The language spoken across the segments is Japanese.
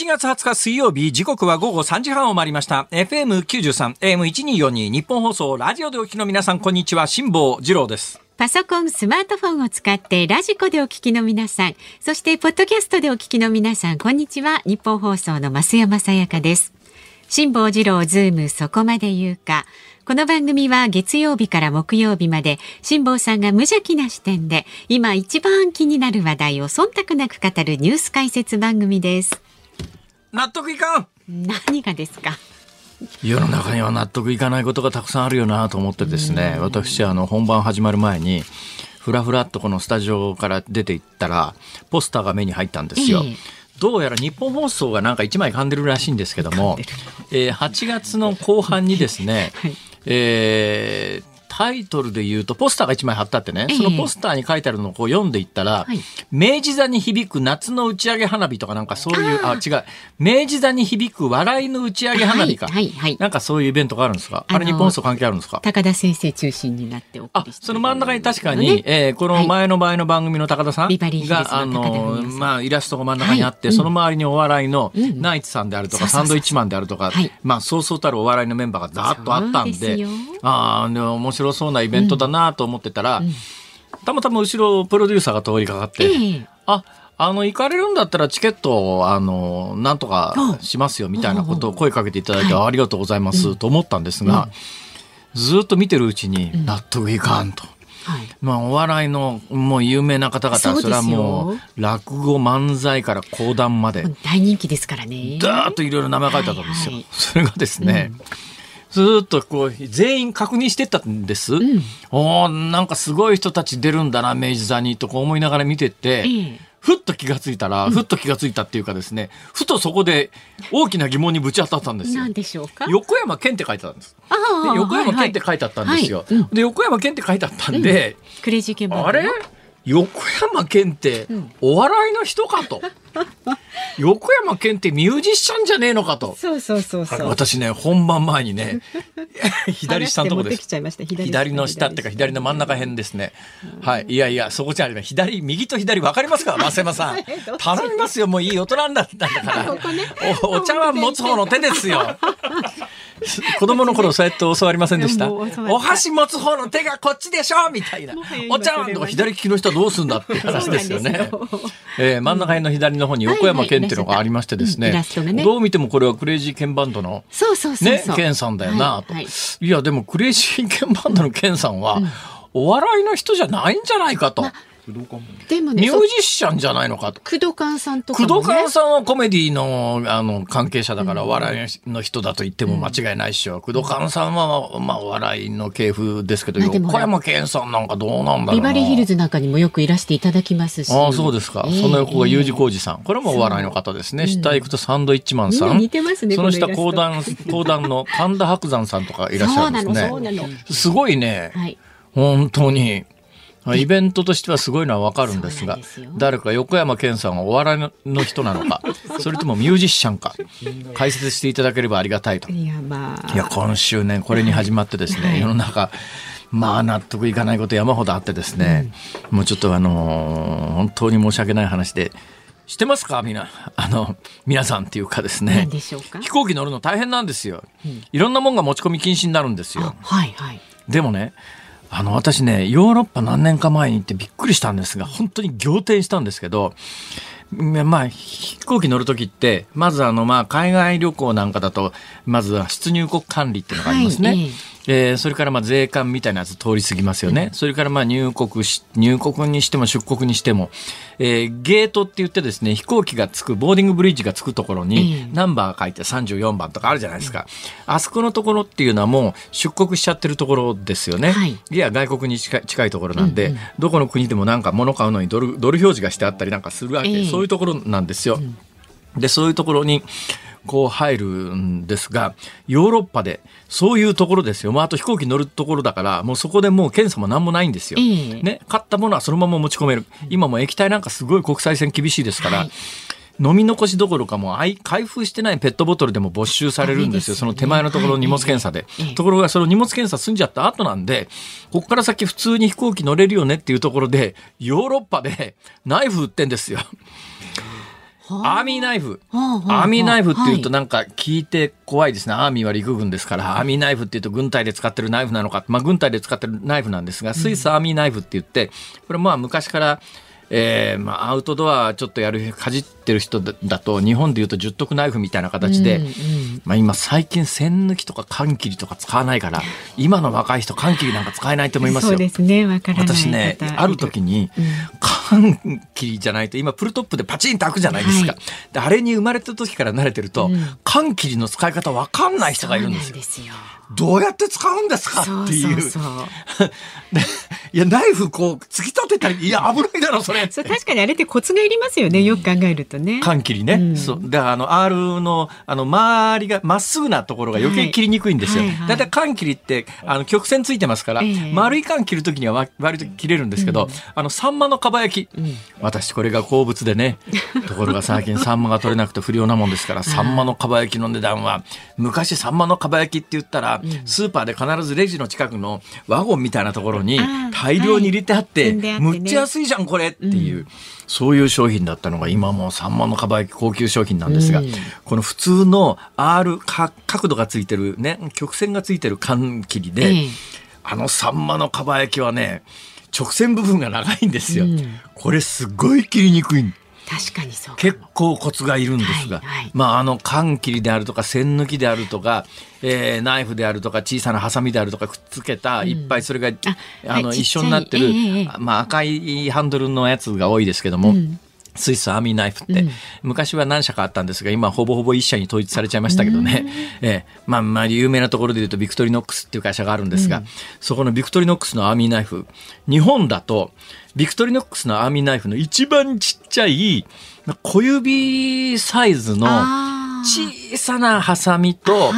7月20日水曜日、時刻は午後3時半を回りました。FM93、AM1242、ニッポン放送、ラジオでお聞きの皆さん、こんにちは。辛坊治郎です。パソコン、スマートフォンを使ってラジコでお聞きの皆さん、そしてポッドキャストでお聞きの皆さん、こんにちは。ニッポン放送の増山さやかです。辛坊治郎ズームそこまで言うか。この番組は月曜日から木曜日まで辛坊さんが無邪気な視点で今一番気になる話題を忖度なく語るニュース解説番組です。納得いかん。何がですか？世の中には納得いかないことがたくさんあるよなと思ってですね、私、あの、本番始まる前に、ふらふらっとこのスタジオから出て行ったら、ポスターが目に入ったんですよ。ええ。どうやら日本放送がなんか一枚噛んでるらしいんですけども、えー8月の後半にですね、はい。えータイトルで言うとポスターが一枚貼ってあってね、ええ。そのポスターに書いてあるのをこう読んでいったら、はい。明治座に響く夏の打ち上げ花火とかなんかそういう、あ違う、明治座に響く笑いの打ち上げ花火か。はいはいはいなんかそういうイベントがあるんですか？あれ日本放送関係あるんですか？高田先生中心になっておりしてその真ん中に確かに、ねえーこの前の前の番組の高田さんビバリーヒルズのが、あのまあ、イラストが真ん中にあって、はい。その周りにお笑いのうん。ナイツさんであるとか、サンドイッチマンであるとか、はい。まあ、そうそうたるお笑いのメンバーがざーっとあったんで、ああ、でも面白そうなイベントだなと思ってたら、たまたま後ろプロデューサーが通りかかって、ええ。あ、あの、行かれるんだったらチケットを、あの、なんとかしますよ、みたいなことを声かけていただいて、はい。ありがとうございます、と思ったんですが、ずっと見てるうちに、納得いかんと。はい。まあ、お笑いの、もう有名な方々、それはもう、落語、漫才から講談まで、大人気ですからね。だーっといろいろ名前書いてあったんですよ。はいはい。それがですね、ずーっとこう、全員確認してったんです。んおーなんかすごい人たち出るんだな、明治座に、とこう思いながら見てて、ええふっと気がついたら、ふっと気がついたっていうかですね、ふとそこで大きな疑問にぶち当たったんですよ何。でしょうか？横山健って書いてあったんです。で横山健って書いてあったんですよ。はいはいうんで、横山健って書いてあったんで、クレイジーケンバンドあれ？横山健ってお笑いの人かと。横山健ってミュージシャンじゃねえのかと。そうそうそうそう。私ね、本番前にね、左下のとこです。左左の下っていうか左の真ん中辺ですね。はい。いやいや、そこじゃありません。左、右と左分かりますか？増山さん。頼みますよ。もういい大人なんだから。おお茶碗持つ方の手ですよ。子供の頃そうやって教わりませんでした？お箸持つ方の手がこっちでしょ？みたいな。お茶碗とか左利きの人はどうすんだっていう話ですよね。よ。えー真ん中辺の左の方に横山健っていうのがありましてですね。どう見てもこれはクレイジーケンバンドのそうそうそうねケンさんだよなと、はいはい。い。や、でもクレイジーケンバンドのケンさんは、お笑いの人じゃないんじゃないかと。でもね、ミュージシャンじゃないのか？と。工藤勘さんとかもね。工藤勘さんはコメディのあの関係者だから、お笑いの人だと言っても間違いないっしょ。工藤勘さんは、まあ、お笑いの系譜ですけど、ま横山健さんなんかどうなんだろうな。ビバリーヒルズなんかにもよくいらしていただきますし。ああ、そうですか。ええその横が U 字工事さん。これもお笑いの方ですね。下行くとサンドイッチマンさん。似てますねその下、講談、講談の神田伯山さんとかいらっしゃるんですね。そうなのそうなすごいね。はい。本当に。イベントとしてはすごいのはわかるんですが誰か横山健さんはお笑いの人なのか それともミュージシャンか解説していただければありがたいと。いや、まあ。いや今週ねこれに始まってですね、はい。世の中まあ納得いかないこと山ほどあってですね、もうちょっとあのー本当に申し訳ない話でしてますかみんなあの皆さんっていうかですね。飛行機乗るの大変なんですよ、いろんなもんが持ち込み禁止になるんですよ。あはいはい。でもね、あの、私ね、ヨーロッパ何年か前に行ってびっくりしたんですが、本当に仰天したんですけど、まあ、飛行機乗るときって、まずあの、まあ、海外旅行なんかだと、まずは出入国管理っていうのがありますね。はいええーそれからまあ税関みたいなやつ通り過ぎますよね。それからまあ入国し、入国にしても出国にしても、えーゲートって言ってですね、飛行機が着く、ボーディングブリッジが着くところに、ええナンバーが書いて34番とかあるじゃないですか。あそこのところっていうのはもう出国しちゃってるところですよね。はいいや、外国に近い近いところなんで、どこの国でもなんか物買うのにドルドル表示がしてあったりなんかするわけ、ええそういうところなんですよ。で、そういうところに、こう入るんですが、ヨーロッパでそういうところですよ。まあ、あと飛行機乗るところだから、もうそこでもう検査も何もないんですよ。ええね、買ったものはそのまま持ち込める。今も液体なんかすごい国際線厳しいですから、はい飲み残しどころかも開封してないペットボトルでも没収されるんですよ。その手前のところの荷物検査で。ええところがその荷物検査済んじゃった後なんで、ここから先普通に飛行機乗れるよねっていうところで、ヨーロッパでナイフ売ってんですよ。アーミーナイフ。アーミーナイフっていうとなんか聞いて怖いですね。アーミーは陸軍ですから、アーミーナイフっていうと軍隊で使ってるナイフなのか、まあ軍隊で使ってるナイフなんですが、スイスアーミーナイフって言って、これまあ昔からえーまあ、アウトドアちょっとやるかじってる人だと日本でいうと十徳ナイフみたいな形で、うんうん、まあ、今最近線抜きとか缶切りとか使わないから今の若い人缶切りなんか使えないと思いますよ。そうですね私ねある時に、うん、缶切りじゃないと今プルトップでパチンと開くじゃないですか、はい、であれに生まれた時から慣れてると、うん、缶切りの使い方わかんない人がいるんですよ。どうやって使うんですかっていう。そうそう いや、ナイフこう、突き立てたり、いや、危ないだろ、それ。そう確かにあれってコツがいりますよね、よく考えるとね。缶切りね。うん、そう。だから、あの、R の、あの、周りがまっすぐなところが余計切りにくいんですよ。だいたい缶切りって、あの、曲線ついてますから、えー、丸い缶切るときには割と切れるんですけど、うん、あの、サンマのかば焼き。うん、私、これが好物でね。ところが最近サンマが取れなくて不良なもんですから、サンマのかば焼きの値段は、昔サンマのかば焼きって言ったら、スーパーで必ずレジの近くのワゴンみたいなところに大量に入れてあって、むっちゃ安いじゃんこれっていう、そういう商品だったのが今もうサンマのかば焼き高級商品なんですが、この普通の R 角度がついてるね曲線がついてる缶切りで、あのサンマのかば焼きはね直線部分が長いんですよ。これすごい切りにくい。確かにそう結構コツがいるんですが、はいはい、まああの缶切りであるとか栓抜きであるとか、えー、ナイフであるとか小さなハサミであるとかくっつけた、うん、いっぱいそれがあの、はい、一緒になってる、えー、まあ赤いハンドルのやつが多いですけども。うんスイスアーミーナイフって、うん、昔は何社かあったんですが今ほぼほぼ一社に統一されちゃいましたけどね、えー、まあまあ有名なところでいうとビクトリノックスっていう会社があるんですが、うん、そこのビクトリノックスのアーミーナイフ日本だとビクトリノックスのアーミーナイフの一番ちっちゃい小指サイズの小さなハサミと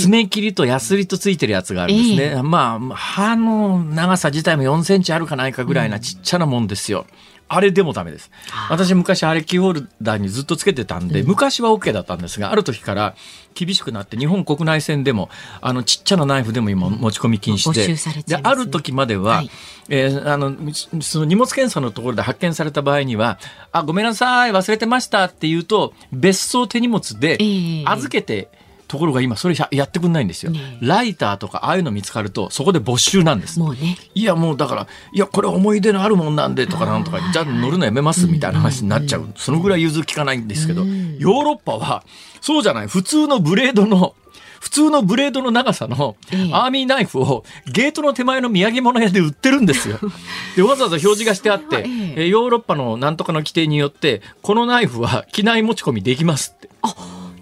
爪切りとヤスリとついてるやつがあるんですね、えー、まあ刃の長さ自体も4センチあるかないかぐらいなちっちゃなもんですよ。うんあれでもダメです。私昔あれキーホルダーにずっとつけてたんで、うん、昔は OK だったんですが、ある時から厳しくなって日本国内線でもあのちっちゃなナイフでも今持ち込み禁止で、ね、である時までは、はい、えー、あのその荷物検査のところで発見された場合には「あごめんなさい忘れてました」って言うと別荘手荷物で預けて、えーところが今それやってくんないんですよ、ね、ライターとかああいうの見つかるとそこで没収なんです。もうね。いやもうだからいやこれ思い出のあるもんなんでとかなんとかじゃあ乗るのやめますみたいな話になっちゃう、そのぐらい融通きかないんですけど、ヨーロッパはそうじゃない普通のブレードの普通のブレードの長さのアーミーナイフをゲートの手前の土産物屋で売ってるんですよ。でわざわざ表示がしてあって、えヨーロッパのなんとかの規定によってこのナイフは機内持ち込みできますって。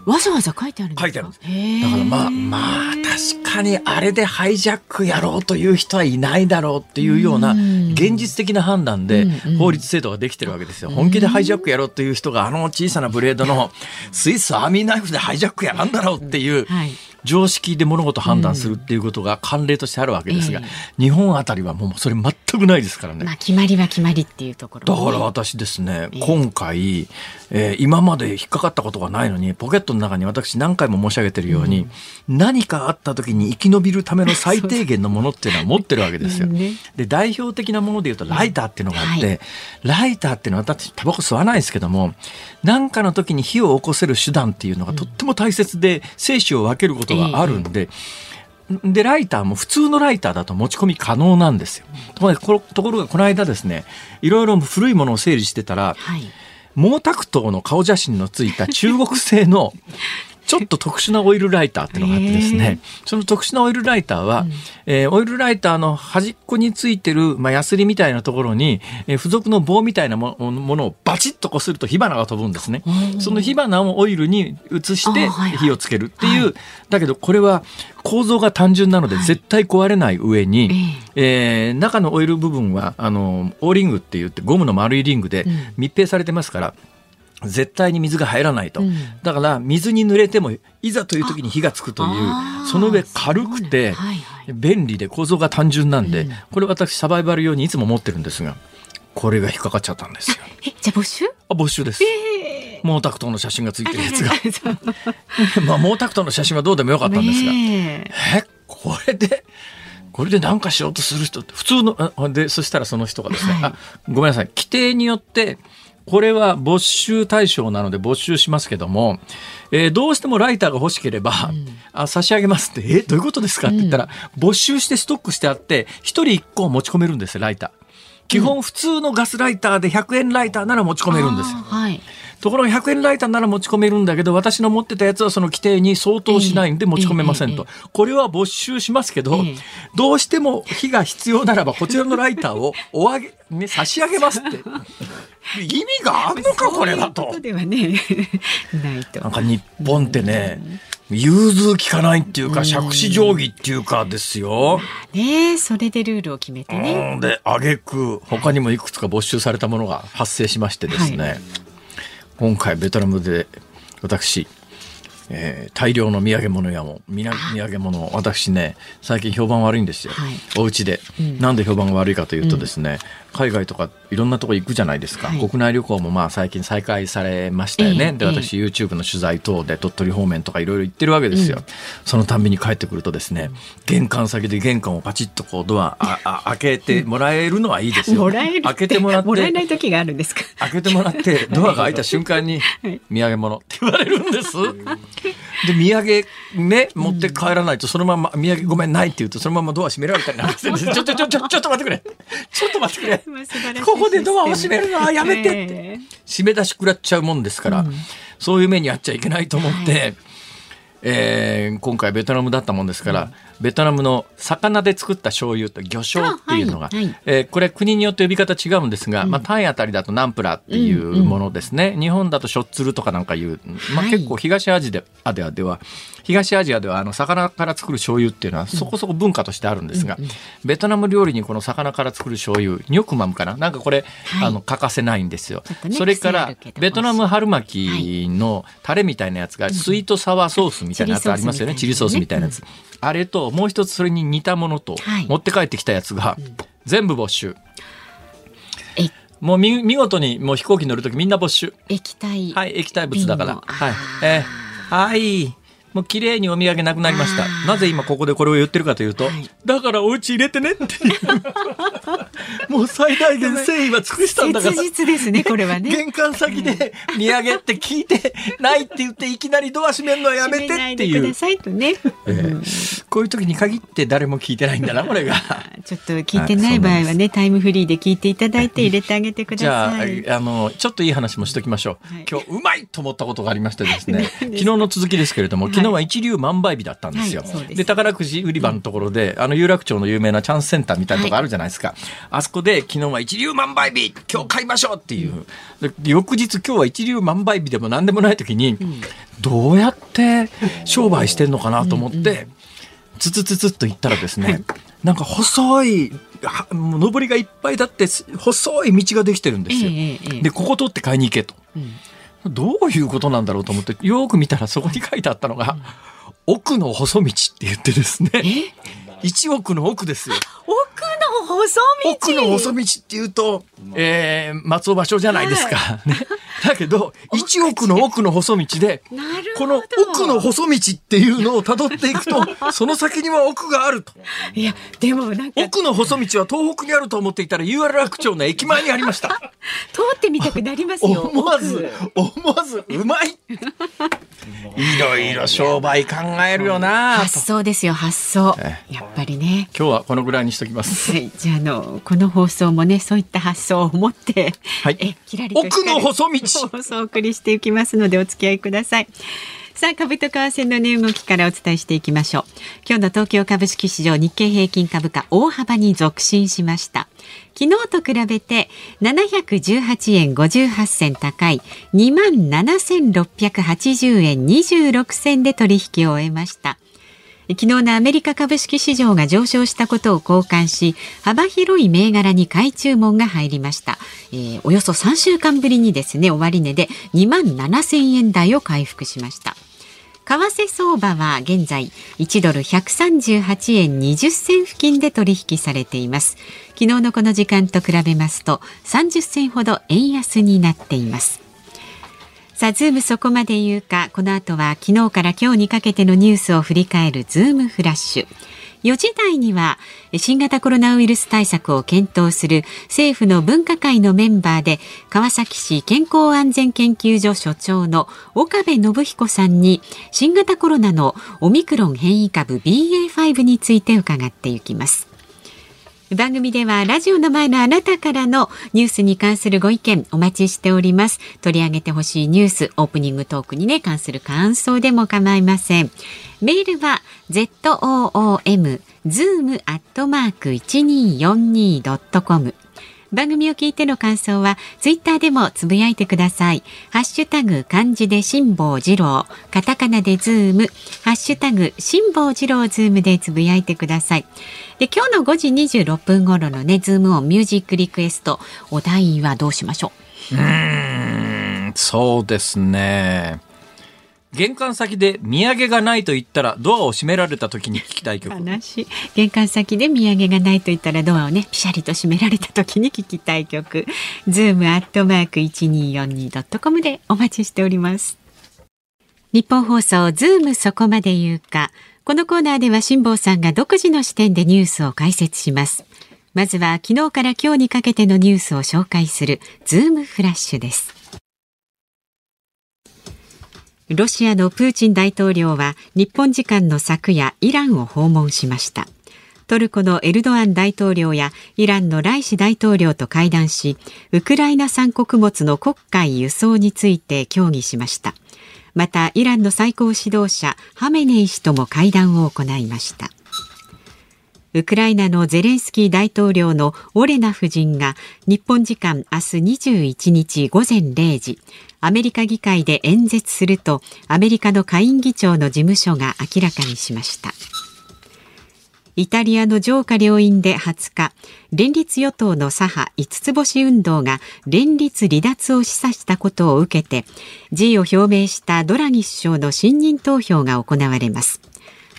あわざわざ書いてあるんです書いてあるんです。だからまあまあ確かにあれでハイジャックやろうという人はいないだろうっていうような現実的な判断で法律制度ができてるわけですよ。本気でハイジャックやろうという人があの小さなブレードのスイスアーミーナイフでハイジャックやなんだろうっていう。はい常識で物事判断するっていうことが慣例としてあるわけですが、うん。えー、日本あたりはもうそれ全くないですからね。まあ決まりは決まりっていうところ、だから私ですね、えー、今回、えー、今まで引っかかったことがないのにポケットの中に私何回も申し上げてるように、うん、何かあった時に生き延びるための最低限のものっていうのは持ってるわけですよ。ね、で代表的なものでいうとライターっていうのがあって、はい、ライターっていうのは私タバコ吸わないですけども何かの時に火を起こせる手段っていうのがとっても大切で生死を分けることがあるんで。でライターも普通のライターだと持ち込み可能なんですよ。ところがこの間ですねいろいろ古いものを整理してたら、はい、毛沢東の顔写真のついた中国製のちょっと特殊なオイルライターっていうのがあってですね、その特殊なオイルライターは、うん、えー、オイルライターの端っこについてる、まあ、ヤスリみたいなところに、えー、付属の棒みたいなものをバチッとこすると火花が飛ぶんですね。その火花をオイルに移して火をつけるっていう、はい。はい、だけどこれは構造が単純なので絶対壊れない上に、はい、えー、中のオイル部分はあのオーリングって言ってゴムの丸いリングで密閉されてますから、うん絶対に水が入らないと、うん、だから水に濡れてもいざという時に火がつくというその上軽くて便利で構造が単純なんで、うん、これ私サバイバル用にいつも持ってるんですがこれが引っかかっちゃったんですよ。えじゃあ没収？あ没収です。えー、毛沢東の写真がついてるやつが。まあ毛沢東の写真はどうでもよかったんですが、え。これでこれで何かしようとする人って普通のでそしたらその人がですね、はい、あごめんなさい。規定によってこれは没収対象なので没収しますけども、えー、どうしてもライターが欲しければ、うん、あ差し上げますって、えどういうことですか？って言ったら、うん、没収してストックしてあって、1人1個持ち込めるんですよ、ライター。基本普通のガスライターで100円ライターなら持ち込めるんですよ。はい、ところが100円ライターなら持ち込めるんだけど私の持ってたやつはその規定に相当しないんで持ち込めませんと、これは没収しますけど、どうしても火が必要ならばこちらのライターをお上げ、ね、差し上げますって。意味があるのか これだと。ではね、ないと。なんか日本ってね、融通きかないっていうか、杓子定規っていうかですよ。ねそれでルールを決めてね。で、挙句、他にもいくつか没収されたものが発生しましてですね。はい今回ベトナムで私えー、大量の土産物やも土産物私ね最近評判悪いんですよ、はい、お家で、うん、なんで評判が悪いかというとですね、うん、海外とかいろんなとこ行くじゃないですか、はい、国内旅行もまあ最近再開されましたよね、えー、で私、えー、YouTube の取材等で鳥取方面とかいろいろ行ってるわけですよ、うん、そのたんびに帰ってくるとですね玄関先で玄関をパチッとこうドアああ開けてもらえるのはいいですよ。開けてもらってもらえない時があるんです。か開けてもらってドアが開いた瞬間に土産物って言われるんですで土産ね持って帰らないとそのまま土産ごめんないって言うとそのままドア閉められたりなんか。してちょちょちょちょちょっと待ってくれ。ちょっと待ってくれ。ここでドアを閉めるのはやめてって。閉め出し食らっちゃうもんですから、そういう目にあっちゃいけないと思って。えー、今回ベトナムだったもんですから、うん、ベトナムの魚で作った醤油と魚醤っていうのが、はいはい、えー、これ国によって呼び方違うんですが、うん、まあ、タイあたりだとナンプラーっていうものですね、うんうん、日本だとしょっつるとかなんかいう、まあ、結構東アジアではでは東アジアではあの魚から作る醤油っていうのはそこそこ文化としてあるんですが、うんうん、ベトナム料理にこの魚から作る醤油ニョクマムかな？なんかこれ、はい、あの欠かせないんですよ、ね、それからベトナム春巻きのタレみたいなやつが、スイートサワーソースみたいなやつありますよね、チリソースみたいなやつ、あれともう一つそれに似たものと、持って帰ってきたやつが、全部没収。もう見見事にもう飛行機乗る時みんな没収。液体。はい、液体物だから。はい。えー、はい。もう綺麗にお土産なくなりました。なぜ今ここでこれを言ってるかというと、はい、だからお家入れてねってもう最大限誠意は尽くしたんだから。切実ですね、これはね。玄関先で土産って聞いてないって言っていきなりドア閉めるのはやめてっていう。くださいとね、えー、こういう時に限って誰も聞いてないんだな、これが。ちょっと聞いてない場合はね、タイムフリーで聞いていただいて入れてあげてください。じゃあ、あの、ちょっといい話もしときましょう。はい、今日うまいと思ったことがありましてですね、昨日の続きですけれども、昨日は一流万倍日だったんですよ。はい、で宝くじ売り場のところで、あの有楽町の有名なチャンスセンターみたいなとこあるじゃないですか。はい、あそこで昨日は一流万倍日今日買いましょうっていう。翌日今日は一流万倍日でも何でもない時に、どうやって商売してんのかなと思って、つつつつっと言ったらですね、なんか細い上りがいっぱいだって細い道ができてるんですよ。でここ通って買いに行けと。うんどういうことなんだろうと思ってよく見たらそこに書いてあったのが、奥の細道って言ってですね。一億の奥ですよ。奥の細道？奥の細道っていうと、えー、松尾芭蕉じゃないですか。はい、ね、だけど、一億の奥の細道で、この奥の細道っていうのを辿っていくと、その先には奥があると。いや、でもなんか。奥の細道は東北にあると思っていたら、有楽町の駅前にありました。通ってみたくなりますよ。思わず、思わず、うまいいろいろ商売考えるよな。発想ですよ、発想。やっぱりね。今日はこのぐらいにしときます。はい、じゃあ、の、この放送もね、そういった発想を持って。はい。え、きらり奥の細道。放送をお送りしていきますので、お付き合いください。さあ株と為替の値動きからお伝えしていきましょう。今日の東京株式市場日経平均株価大幅に続伸しました。昨日と比べて718円58銭高い2万7680円26銭で取引を終えました。昨日のアメリカ株式市場が上昇したことを好感し幅広い銘柄に買い注文が入りました、えー、およそ3週間ぶりにですね終値で2万7000円台を回復しました。為替相場は現在1ドル138円20銭付近で取引されています。昨日のこの時間と比べますと30銭ほど円安になっています。さあズームそこまで言うかこの後は昨日から今日にかけてのニュースを振り返るズームフラッシュ4時台には新型コロナウイルス対策を検討する政府の分科会のメンバーで川崎市健康安全研究所所長の岡部信彦さんに新型コロナのオミクロン変異株 BA.5 について伺っていきます。番組ではラジオの前のあなたからのニュースに関するご意見お待ちしております。取り上げてほしいニュース、オープニングトークにね、関する感想でも構いません。メールは zoom zoom アットマーク 1242.com 番組を聞いての感想はツイッターでもつぶやいてください。ハッシュタグ漢字で辛坊治郎、カタカナでズーム、ハッシュタグ辛坊治郎ズームでつぶやいてください。で今日の5時26分頃のねズームオンミュージックリクエストお題はどうしましょう？うんそうですね。玄関先で土産がないと言ったらドアを閉められた時に聞きたい曲。悲しい玄関先で土産がないと言ったらドアをねピシャリと閉められた時に聞きたい曲。ズームアットマーク 1242.com でお待ちしております。日本放送ズームそこまで言うか。このコーナーでは辛坊さんが独自の視点でニュースを解説します。まずは昨日から今日にかけてのニュースを紹介するズームフラッシュです。ロシアのプーチン大統領は日本時間の昨夜イランを訪問しました。トルコのエルドアン大統領やイランのライシ大統領と会談しウクライナ産穀物の国会輸送について協議しました。またイランの最高指導者ハメネイ氏とも会談を行いました。ウクライナのゼレンスキー大統領のオレナ夫人が日本時間明日21日午前0時アメリカ議会で演説するとアメリカの下院議長の事務所が明らかにしました。イタリアの上下両院で20日連立与党の左派五つ星運動が連立離脱を示唆したことを受けて辞意を表明したドラギ首相の信任投票が行われます。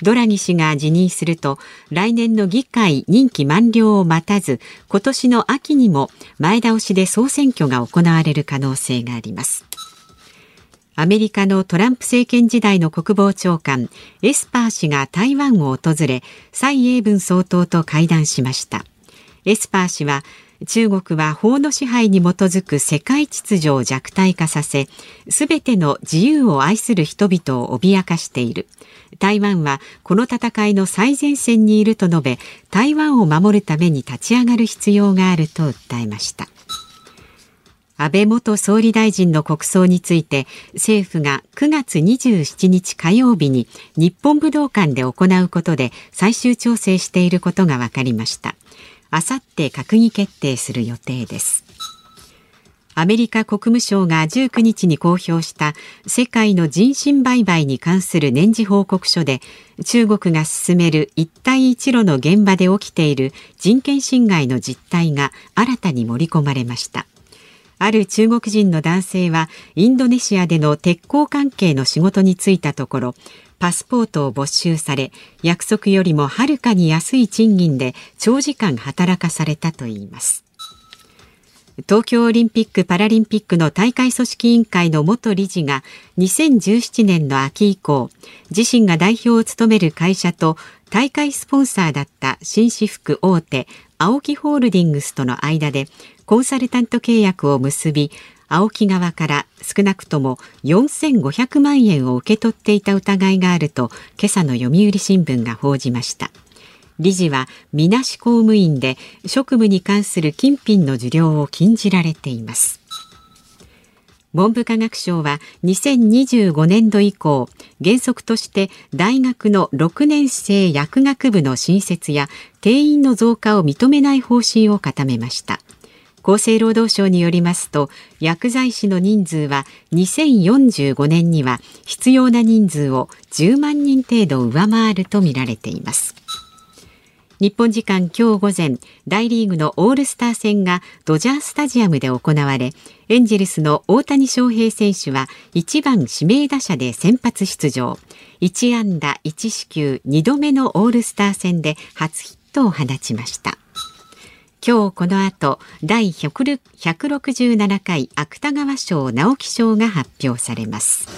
ドラギ氏が辞任すると来年の議会任期満了を待たず今年の秋にも前倒しで総選挙が行われる可能性があります。アメリカのトランプ政権時代の国防長官エスパー氏が台湾を訪れ蔡英文総統と会談しました。エスパー氏は中国は法の支配に基づく世界秩序を弱体化させすべての自由を愛する人々を脅かしている。台湾はこの戦いの最前線にいると述べ台湾を守るために立ち上がる必要があると訴えました。安倍元総理大臣の国葬について政府が9月27日火曜日に日本武道館で行うことで最終調整していることが分かりました。あさって閣議決定する予定です。アメリカ国務省が19日に公表した世界の人身売買に関する年次報告書で中国が進める一帯一路の現場で起きている人権侵害の実態が新たに盛り込まれました。ある中国人の男性はインドネシアでの鉄鋼関係の仕事に就いたところパスポートを没収され約束よりもはるかに安い賃金で長時間働かされたといいます。東京オリンピック・パラリンピックの大会組織委員会の元理事が2017年の秋以降自身が代表を務める会社と大会スポンサーだった紳士服大手青木ホールディングスとの間でコンサルタント契約を結び青木側から少なくとも4500万円を受け取っていた疑いがあると今朝の読売新聞が報じました。理事はみなし公務員で職務に関する金品の受領を禁じられています。文部科学省は2025年度以降原則として大学の6年生薬学部の新設や定員の増加を認めない方針を固めました。厚生労働省によりますと薬剤師の人数は2045年には必要な人数を10万人程度上回るとみられています。日本時間今日午前大リーグのオールスター戦がドジャースタジアムで行われエンジェルスの大谷翔平選手は1番指名打者で先発出場。1安打1四球2度目のオールスター戦で初ヒットを放ちました。今日この後第167回芥川賞直木賞が発表されます。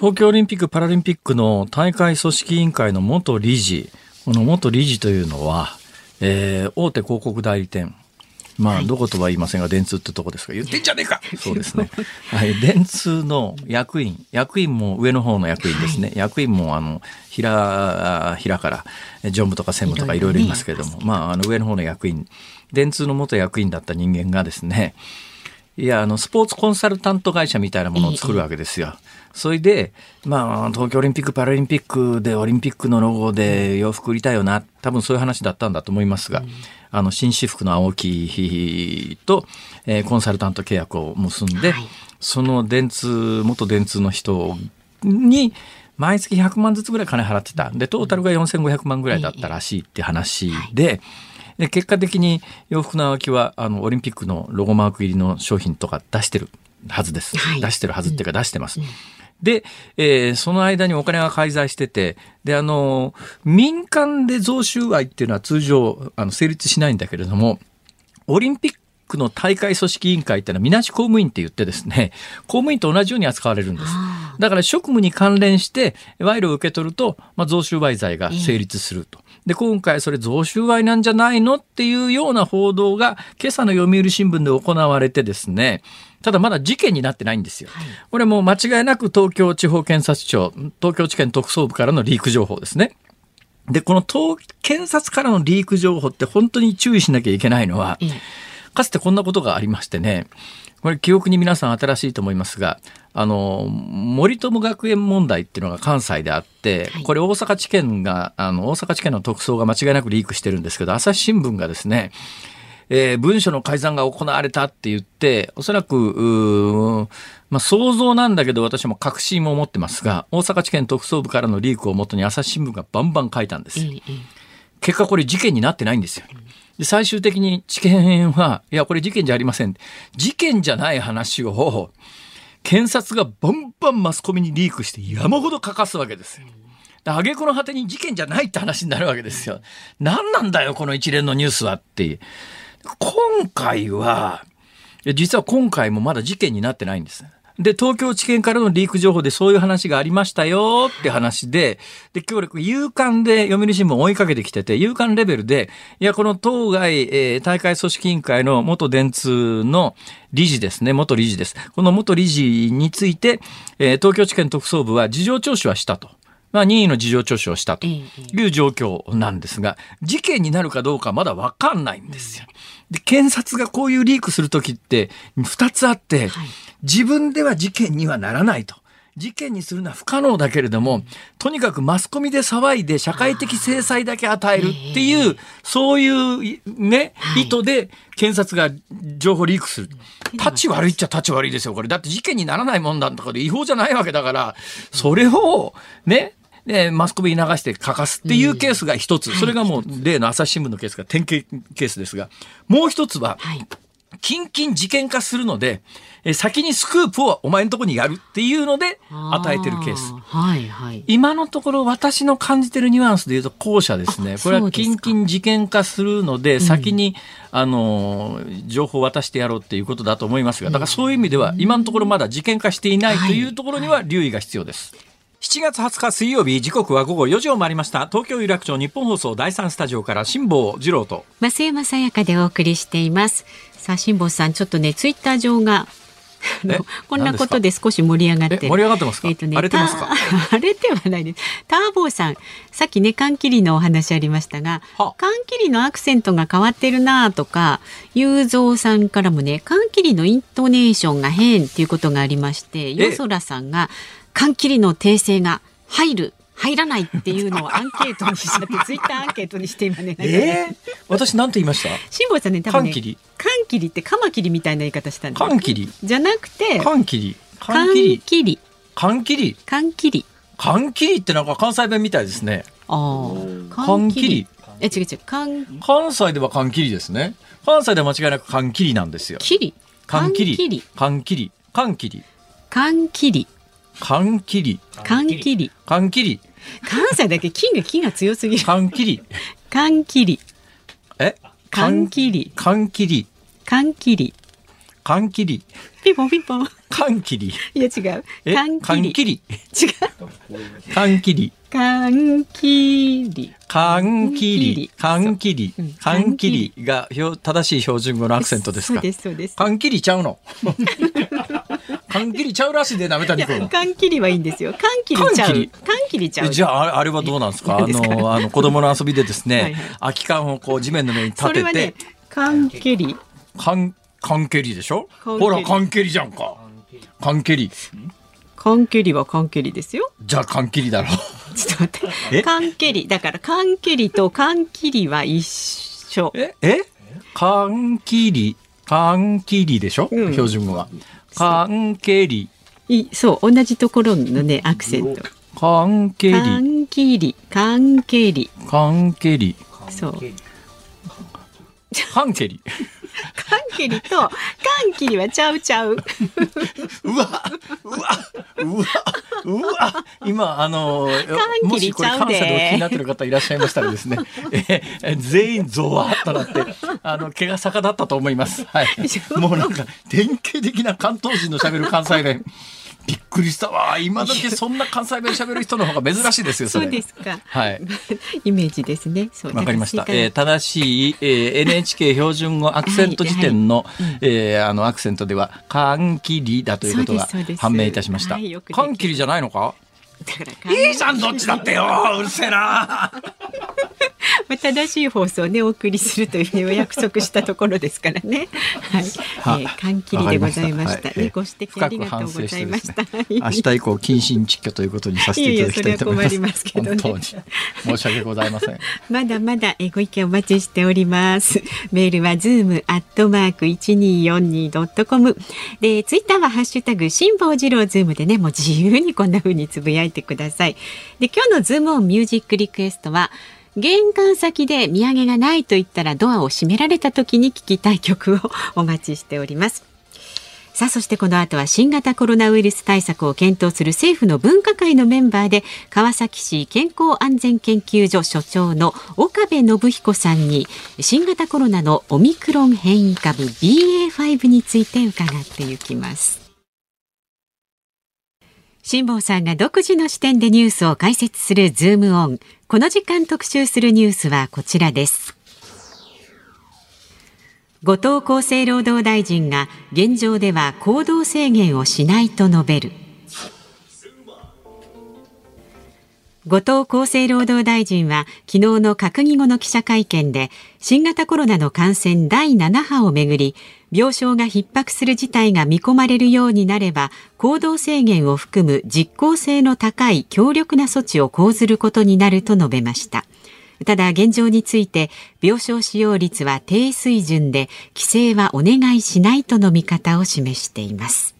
東京オリンピック・パラリンピックの大会組織委員会の元理事、この元理事というのは、えー、大手広告代理店、まあ、どことは言いませんが、電通ってとこですが、言ってんじゃねえかそうですね。はい。電通の役員、役員も上の方の役員ですね。はい、役員も、あの、平、平から、常務とか専務とかいろいろいますけれども、まあ、あの、上の方の役員、電通の元役員だった人間がですね、いや、あの、スポーツコンサルタント会社みたいなものを作るわけですよ。それで、まあ、東京オリンピック・パラリンピックでオリンピックのロゴで洋服売りたいよな。多分そういう話だったんだと思いますが、うん、あの、紳士服の青木と、えー、コンサルタント契約を結んで、はい、その電通、元電通の人に、毎月100万ずつぐらい金払ってた。で、トータルが4500万ぐらいだったらしいって話で、はいで結果的に洋服の青木はあのオリンピックのロゴマーク入りの商品とか出してるはずです。はい、出してるはずっていうか出してます。うんで、えー、その間にお金が介在してて、で、あの、民間で贈収賄っていうのは通常、あの、成立しないんだけれども、オリンピックの大会組織委員会っていうのは、みなし公務員って言ってですね、公務員と同じように扱われるんです。だから職務に関連して、賄賂を受け取ると、まあ、贈収賄罪が成立すると。で、今回それ贈収賄なんじゃないのっていうような報道が今朝の読売新聞で行われてですね、ただまだ事件になってないんですよ。はい、これも間違いなく東京地方検察庁、東京地検特捜部からのリーク情報ですね。で、この東検察からのリーク情報って本当に注意しなきゃいけないのは、かつてこんなことがありましてね、これ記憶に皆さん新しいと思いますが、あの、森友学園問題っていうのが関西であって、これ大阪地検が、あの、大阪地検の特捜が間違いなくリークしてるんですけど、朝日新聞がですね、えー、文書の改ざんが行われたって言って、おそらく、まあ、想像なんだけど私も確信も持ってますが、大阪地検特捜部からのリークをもとに朝日新聞がバンバン書いたんです。結果これ事件になってないんですよ。で最終的に地検は、いや、これ事件じゃありません。事件じゃない話を、検察がバンバンマスコミにリークして山ほど書かすわけですよ。挙句の果てに事件じゃないって話になるわけですよ。何なんだよ、この一連のニュースはって。今回は、実は今回もまだ事件になってないんです。で、東京地検からのリーク情報でそういう話がありましたよって話で、で、今日、夕刊で読売新聞追いかけてきてて、夕刊レベルで、いや、この当該、えー、大会組織委員会の元電通の理事ですね、元理事です。この元理事について、えー、東京地検特捜部は事情聴取はしたと。まあ、任意の事情聴取をしたという状況なんですが、事件になるかどうかまだわかんないんですよ。で、検察がこういうリークするときって2つあって、自分では事件にはならないと。事件にするのは不可能だけれども、とにかくマスコミで騒いで社会的制裁だけ与えるっていう、そういうね、意図で検察が情報リークする。立ち悪いっちゃ立ち悪いですよ、これ。だって事件にならないもんだとかで違法じゃないわけだから、それをね、で、マスコミに流して書かすっていうケースが一つ、それがもう例の朝日新聞のケースが典型ケースですが、もう一つは、近々事件化するので、え先にスクープをお前のとこにやるっていうので与えてるケース。はいはい、今のところ私の感じてるニュアンスで言うと後者ですね。これは近々事件化するので、先に、うん、あの、情報を渡してやろうっていうことだと思いますが、だからそういう意味では今のところまだ事件化していないというところには留意が必要です。はいはい7月20日水曜日時刻は午後4時を回りました。東京有楽町日本放送第三スタジオから辛坊治郎と。増山さやかでお送りしています。さあ辛坊さんちょっとねツイッター上がこんなことで少し盛り上がって盛り上がってますか、えーとね、荒れてますか？荒れてはないです。ターボーさんさっきね缶切りのお話ありましたが缶切りのアクセントが変わってるなとか雄三さんからもね缶切りのイントネーションが変っていうことがありまして夜空さんが缶切りの訂正が入る入らないっていうのをアンケートにしちゃって ツイッターアンケートにして今ね。えー、私なんて言いました？辛坊さんね多分ね。缶切り。缶切りってカマキリみたいな言い方したんで。缶切り。じゃなくて。缶切り。缶切り。缶切り。缶切り。缶切りってなんか関西弁みたいですね。ああ。缶切り。え違う違う関関西では缶切りですね。関西では間違いなく缶切りなんですよ。切り。缶切り。缶切り。缶切り。缶切り。缶切り。缶切り。缶切り。関西だけ金が金が強すぎる。缶切り。缶切り。え？缶切り。缶切り。缶切り。缶切り。ピンポンピンポン。缶切り。いや違う。え？缶切り。違う。缶切り。缶切り。缶切り。缶切りうん。缶切りが標正しい標準語のアクセントですか？そう。ですそうです。缶切りちゃうの？缶切りちゃうらしいで、なめた君。缶切りはいいんですよ。缶切りちゃう。缶切り？ちゃう。じゃあ、あれはどうなんですか？あの、あの、子供の遊びでですねはいはい、空き缶をこう地面の上に立てそれはねて、、缶切り。缶、缶蹴りでしょ？ほら、缶蹴りじゃんか。缶蹴り。缶切りは缶切りですよ。じゃあ、缶切りだろ。ちょっと待っえ？て。缶切り。だから缶切りと缶切りは一緒。え？え？缶切り、缶切りでしょ？うん標準語は。缶蹴り、いそう、同じところのね、アクセント。缶蹴り、缶切り、缶切り。缶蹴り、そう。缶蹴り。缶切りと缶切りはちゃうちゃう。うわ、うわ、うわ、うわ。今、あの、缶もしこれ関西でお聞きになってる方いらっしゃいましたらですね、ええ全員ゾワッとなって、あの、毛が逆立ったと思います。はい。もうなんか、典型的な関東人の喋る関西弁。びっくりしたわ。今時そんな関西弁喋る人の方が珍しいですよ、そうですか。はい。イメージですね。わかりました。えーだ正しい、えー NHK 標準語アクセント辞典の、えーあのアクセントでは、缶切りだということが判明いたしました缶切りじゃないのか？から缶いいじゃん、どっちだってようるせえなまあ正しい放送をねお送りするというねお約束したところですからね。はい。はえー、缶切りでございました。はいねご指摘ありがとうございました。深く反省してですね明日以降、謹慎蟄居ということにさせていただきたいと思います。いやいやそれは困りますけどね本当に。申し訳ございません。まだまだえーご意見お待ちしております。メールはズームアットマーク一二四二ドットコムでツイッターはハッシュタグ辛坊治郎ズームでねもう自由にこんな風につぶやいてください。で今日のズームオンミュージックリクエストは玄関先で土産がないと言ったらドアを閉められた時に聴きたい曲を お待ちしております。さあそしてこの後は新型コロナウイルス対策を検討する政府の分科会のメンバーで川崎市健康安全研究所所長の岡部信彦さんに新型コロナのオミクロン変異株 BA.5 について伺っていきます。辛坊さんが独自の視点でニュースを解説するズームオン。この時間特集するニュースはこちらです。後藤厚生労働大臣が現状では行動制限をしないと述べる後藤厚生労働大臣は昨日の閣議後の記者会見で新型コロナの感染第7波をめぐり病床が逼迫する事態が見込まれるようになれば行動制限を含む実効性の高い強力な措置を講ずることになると述べました。ただ現状について病床使用率は低水準で規制はお願いしないとの見方を示しています。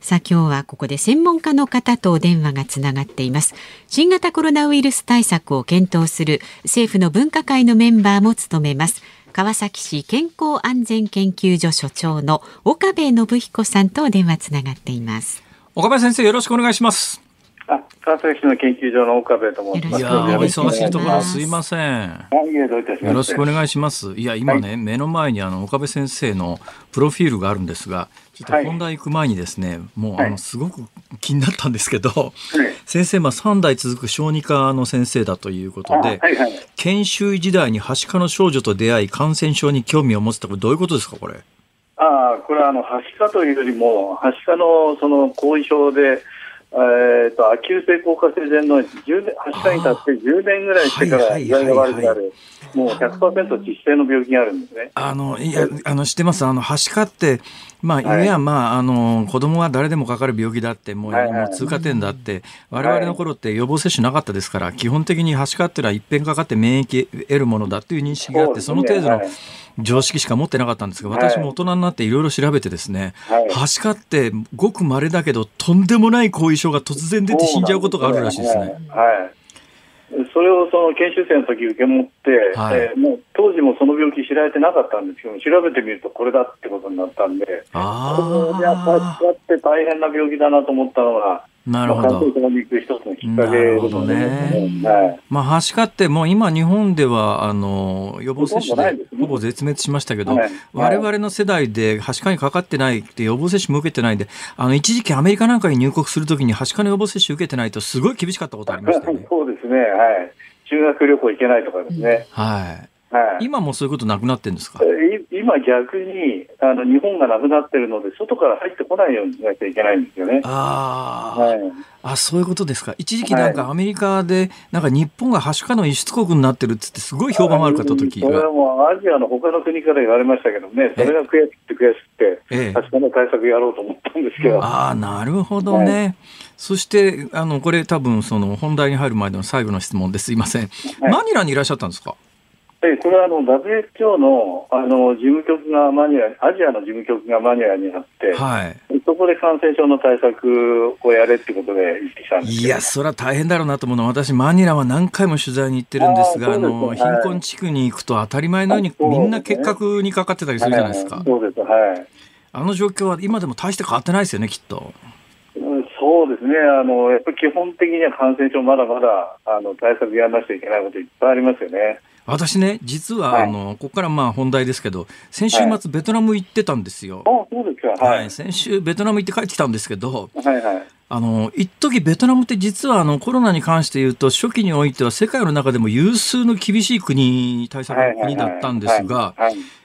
さあ今日はここで専門家の方とお電話がつながっています。新型コロナウイルス対策を検討する政府の分科会のメンバーも務めます。川崎市健康安全研究所所長の岡部信彦さんとお電話つながっています岡部先生、よろしくお願いします。あ、川崎市の研究所の岡部と申します。いやーお忙しいところすすいません。よろしくお願いします。いや、今ね、目の前にあの岡部先生のプロフィールがあるんですが、ちょっと本題行く前にですね、もうあのはいすごく気になったんですけど、はい先生、まあ3代続く小児科の先生だということあで、はいはい。研修医時代にはしかの少女と出会い、感染症に興味を持つってこれどういうことですか、これ？ああ、これはあの、はしかというよりも、はしかのその後遺症で、えっ、と、亜急性硬化性前の10年、はしかに立って10年ぐらいしてかはいら具合が悪くなはる、もう100%致死性の病気があるんですね。あの、いや、あの、知ってます？あの、はしかって、まあ、はい。いや、まあ、あの、子供は誰でもかかる病気だって、もう、はいはい。もう通過点だって、我々の頃って予防接種なかったですから、基本的にはしかっていうのは一遍かかって免疫得るものだっていう認識があって、その程度のはい。常識しか持ってなかったんですが、はい。私も大人になっていろいろ調べてですね、はい。はしかってごく稀だけど、とんでもない後遺症が突然出て死んじゃうことがあるらしいですね。はい。はいそれをその研修生の時受け持って、はい。えーもう当時もその病気知られてなかったんですけど、調べてみるとこれだってことになったんで、これやっぱりあ使って大変な病気だなと思ったのが、なるほど。なるほどね。はい、まあ、はしかってもう今日本では、あの、予防接種でほぼ絶滅しましたけど、はい、我々の世代ではしかにかかってないって予防接種も受けてないんで、あの、一時期アメリカなんかに入国するときにはしかの予防接種受けてないとすごい厳しかったことありましたよね。そうですね。はい。修学旅行行けないとかですね。はい。はい、今もそういうことなくなってるんですか？今逆にあの日本がなくなってるので外から入ってこないようにしなきゃいけないんですよね。あ、はい、あそういうことですか。一時期なんかアメリカでなんか日本がはしかの輸出国になってるっつってすごい評判悪かった時。それはもうアジアの他の国から言われましたけどねそれが悔しくて悔しくてはしかの対策やろうと思ったんですけど。ああなるほどね。はい。そしてあのこれ多分その本題に入る前の最後の質問ですいません、はい、マニラにいらっしゃったんですか？えこれはあの WHO のあの事務局がマニラ、アジアの事務局がマニラにあって、はい、そこで感染症の対策をやれってことで行ってきたんですいや、それは大変だろうなと思うのは、私、マニラは何回も取材に行ってるんですが、あの貧困地区に行くと当たり前のように、みんな結核にかかってたりするじゃないですか。そうです、はい。あの状況は今でも大して変わってないですよね、きっと。そうですねあの、やっぱり基本的には感染症、まだまだあの対策やらなくちゃいけないこといっぱいありますよね。私ね、実は、はい、あのここからまあ本題ですけど、先週末、ベトナム行ってたんですよ。あそうですか、はい、先週、ベトナム行って帰ってきたんですけど、はいはい、あの一時ベトナムって実はあのコロナに関して言うと、初期においては世界の中でも有数の厳しい国、対策の国だったんですが、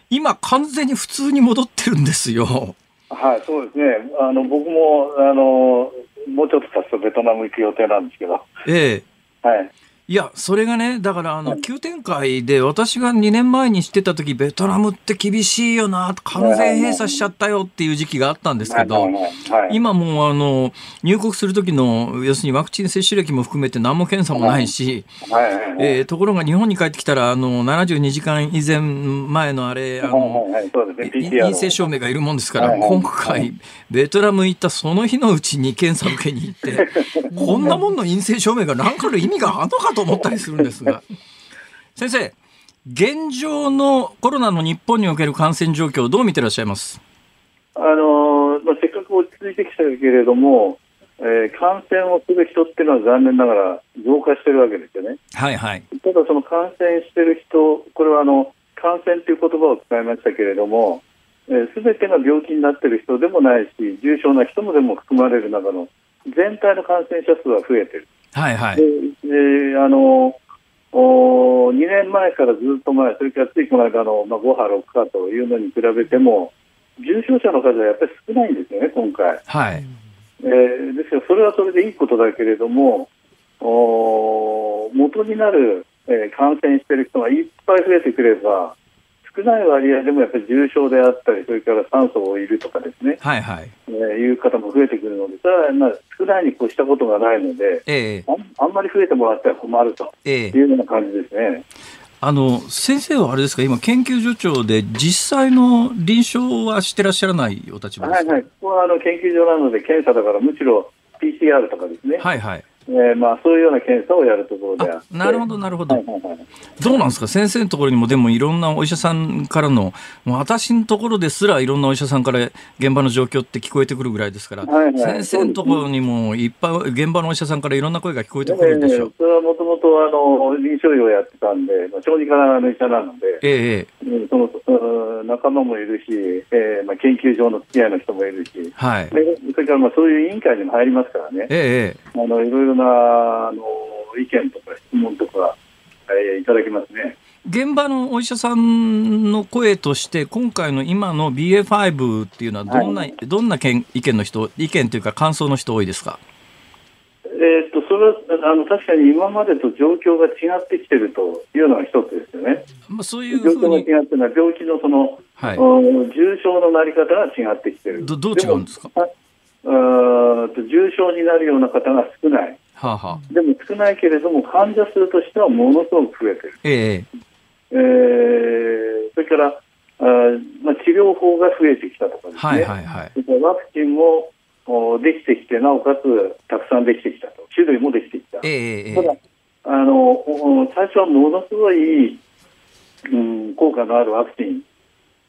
今、完全に普通に戻ってるんですよ。はい、そうですね。あの僕もあのもうちょっと経つとベトナム行く予定なんですけど。ええ。はい。いや、それがね、だから、あの、急展開で、私が2年前に知ってた時、ベトナムって厳しいよな、完全閉鎖しちゃったよっていう時期があったんですけど、今もう、あの、入国する時の、要するにワクチン接種歴も含めて何も検査もないし、えところが日本に帰ってきたら、あの、72時間以前前のあれ、あの、陰性証明がいるもんですから、今回、ベトナム行ったその日のうちに検査受けに行って、こんなもんの陰性証明が何かの意味があるのかとと思ったりするんですが 先生現状のコロナの日本における感染状況どう見てらっしゃいます？あの、まあ、せっかく落ち着いてきたけれども、えー、感染をする人っていうのは残念ながら増加してるわけですよね。はいはい。ただその感染してる人、これはあの感染という言葉を使いましたけれども、す、え、べ、てが病気になってる人でもないし、重症な人もでも含まれる中の全体の感染者数は増えてる。はいはい。で、であのお2年前からずっと前、それからついこの間の、まあ、5波、6波というのに比べても、重症者の数はやっぱり少ないんですよね、今回。はい。えー、ですから、それはそれでいいことだけれども、お元になる、えー、感染している人がいっぱい増えてくれば、少ない割合でもやっぱり重症であったり、それから酸素をいるとかですね、はいはい。えー、いう方も増えてくるので、それはまあ少ないに越したことがないので、えー、あんまり増えてもらっては困るというような感じですね。あの先生はあれですか、今、研究所長で、実際の臨床はしてらっしゃらないお立場ですか、はいはい、ここはあの研究所なので、検査だから、むしろ PCR とかですね、はいはい、えーまあ、そういうような検査をやるところであなるほど、なるほど、はいはいはい、どうなんですか、先生のところにも、でもいろんなお医者さんからの、もう私のところですらいろんなお医者さんから現場の状況って聞こえてくるぐらいですから、はいはい、先生のところにもいっぱい、現場のお医者さんからいろんな声が聞こえてくるんでしょう、えー、それはもともと臨床医をやってたんで、まあ、小児科の医者なので、えー、その仲間もいるし、えーまあ、研究所の付き合いの人もいるし、はい、それからまあそういう委員会にも入りますからね。えー、あのいろいろろなあの意見とか質問とか、えー、いただきますね。現場のお医者さんの声として、今回の今の BA.5 っていうのはどんな、はい、どんな意見の人、意見というか感想の人多いですか？えー、っとそれはあの確かに今までと状況が違ってきてるというのが一つですよね。まあ、そういう状況が違ってのは病気のその、はい、重症のなり方が違ってきてる。どどう違うんですか？重症になるような方が少ない。はあはあ、でも少ないけれども、患者数としてはものすごく増えてる。ええー、それからあ、まあ、治療法が増えてきたとかですね、はいはいはい、ワクチンもおできてきて、なおかつたくさんできてきたと、種類もできてきた。えー、ただあの最初はものすごい、うん、効果のあるワクチン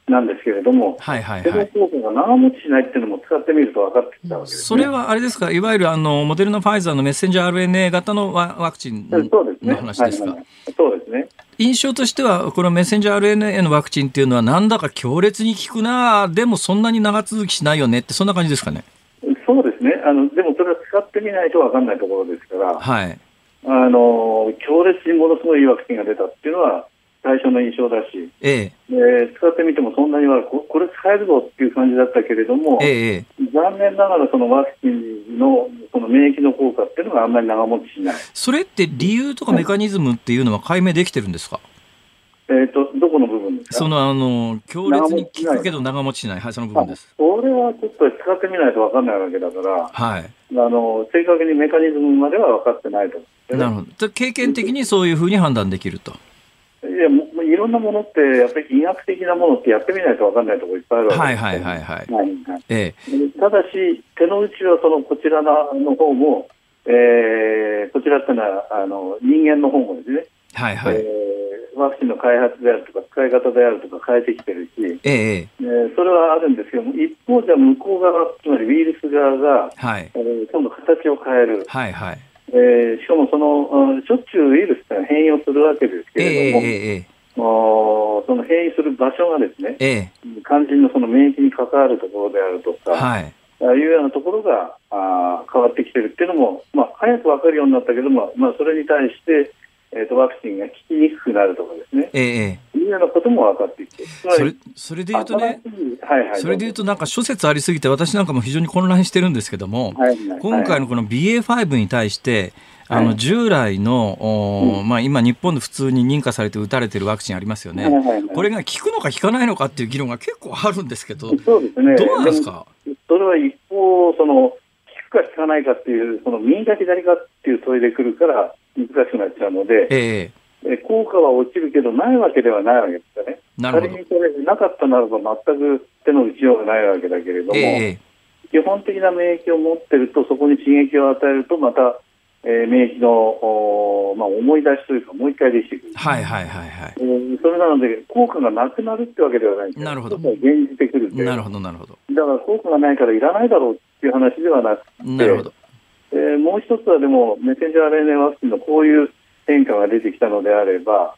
なんですけれども、はいはいはい。効果が長持ちしないっていうのも使ってみると分かってきたわけです、ね。それはあれですか、いわゆるあのモデルナ、ファイザーのメッセンジャー RNA 型のワワクチン。の話ですか？そうですね。印象としては、このメッセンジャー RNA のワクチンっていうのは、なんだか強烈に効くな、でもそんなに長続きしないよねって、そんな感じですかね？そうですね。あの、でもそれは使ってみないと分かんないところですから、はい。あの、強烈にものすごいいいワクチンが出たっていうのは最初の印象だし、ええ、で使ってみてもそんなにはここれ使えるぞっていう感じだったけれども、ええ、ええ。残念ながらそのワクチンのその免疫の効果っていうのがあんまり長持ちしない。それって理由とかメカニズムっていうのは解明できてるんですか？えっ、と、どこの部分ですか？そのあの強烈に効くけど長持ちしない、はい、その部分です。それはちょっと使ってみないと分かんないわけだから、はい。あの正確にメカニズムまでは分かってないとなるほど。で経験的にそういうふうに判断できると。いやもういろんなものって、やっぱり医学的なものってやってみないと分かんないところいっぱいあるわけですよはいはいはいはい。ええ、ただし、手の内はそのこちらの方も、えーこちらっていうのはあの人間の方もですね、はいはい。えーワクチンの開発であるとか、使い方であるとか変えてきてるし、ええ、ええーそれはあるんですけども、一方じゃ向こう側、つまりウイルス側が、え、はい。えー今度形を変える、はいはい。えーしかもその、うんしょっちゅうウイルスってのは変異をするわけですけええ、れども、ええ、えおーその変異する場所がですね、え、え肝心のその免疫に関わるところであるとえ、か、はい。ああいうようなところがあー変わってきてるっていうのも、まあ、早く分かるようになったけども、まあ、それに対して、えー、とワクチンが効きにくくなるとかですね、ええ、えいうようなことも分かってきて。それそれで言うとね、はいはい、それで言うとなんか諸説ありすぎて私なんかも非常に混乱してるんですけども、はい今回のこの BA.5 に対して、あはい。の従来の、おまあ、今、日本で普通に認可されて打たれてるワクチンありますよね、はいはいはい。これが効くのか効かないのかっていう議論が結構あるんですけど、そうですね。どうなんですか？もそれは一方、その、効くか効かないかっていう、その右か左かっていう問いでくるから難しくなっちゃうので、ええ効果は落ちるけど、ないわけではないわけですよね。仮に。それなかったならば全く手の打ちようがないわけだけれども、ええ基本的な免疫を持ってると、そこに刺激を与えると、また、えー免疫の、まあ、思い出しというか、もう一回できてくる。はいはいはいはい。えーそれなので、効果がなくなるってわけではないんですよなるほど現じてくるなるほどなるほど。だから効果がないからいらないだろうっていう話ではなくて、なるほど。えーもう一つはでも、メッセンジャー RNA ワクチンのこういう変化が出てきたのであれば、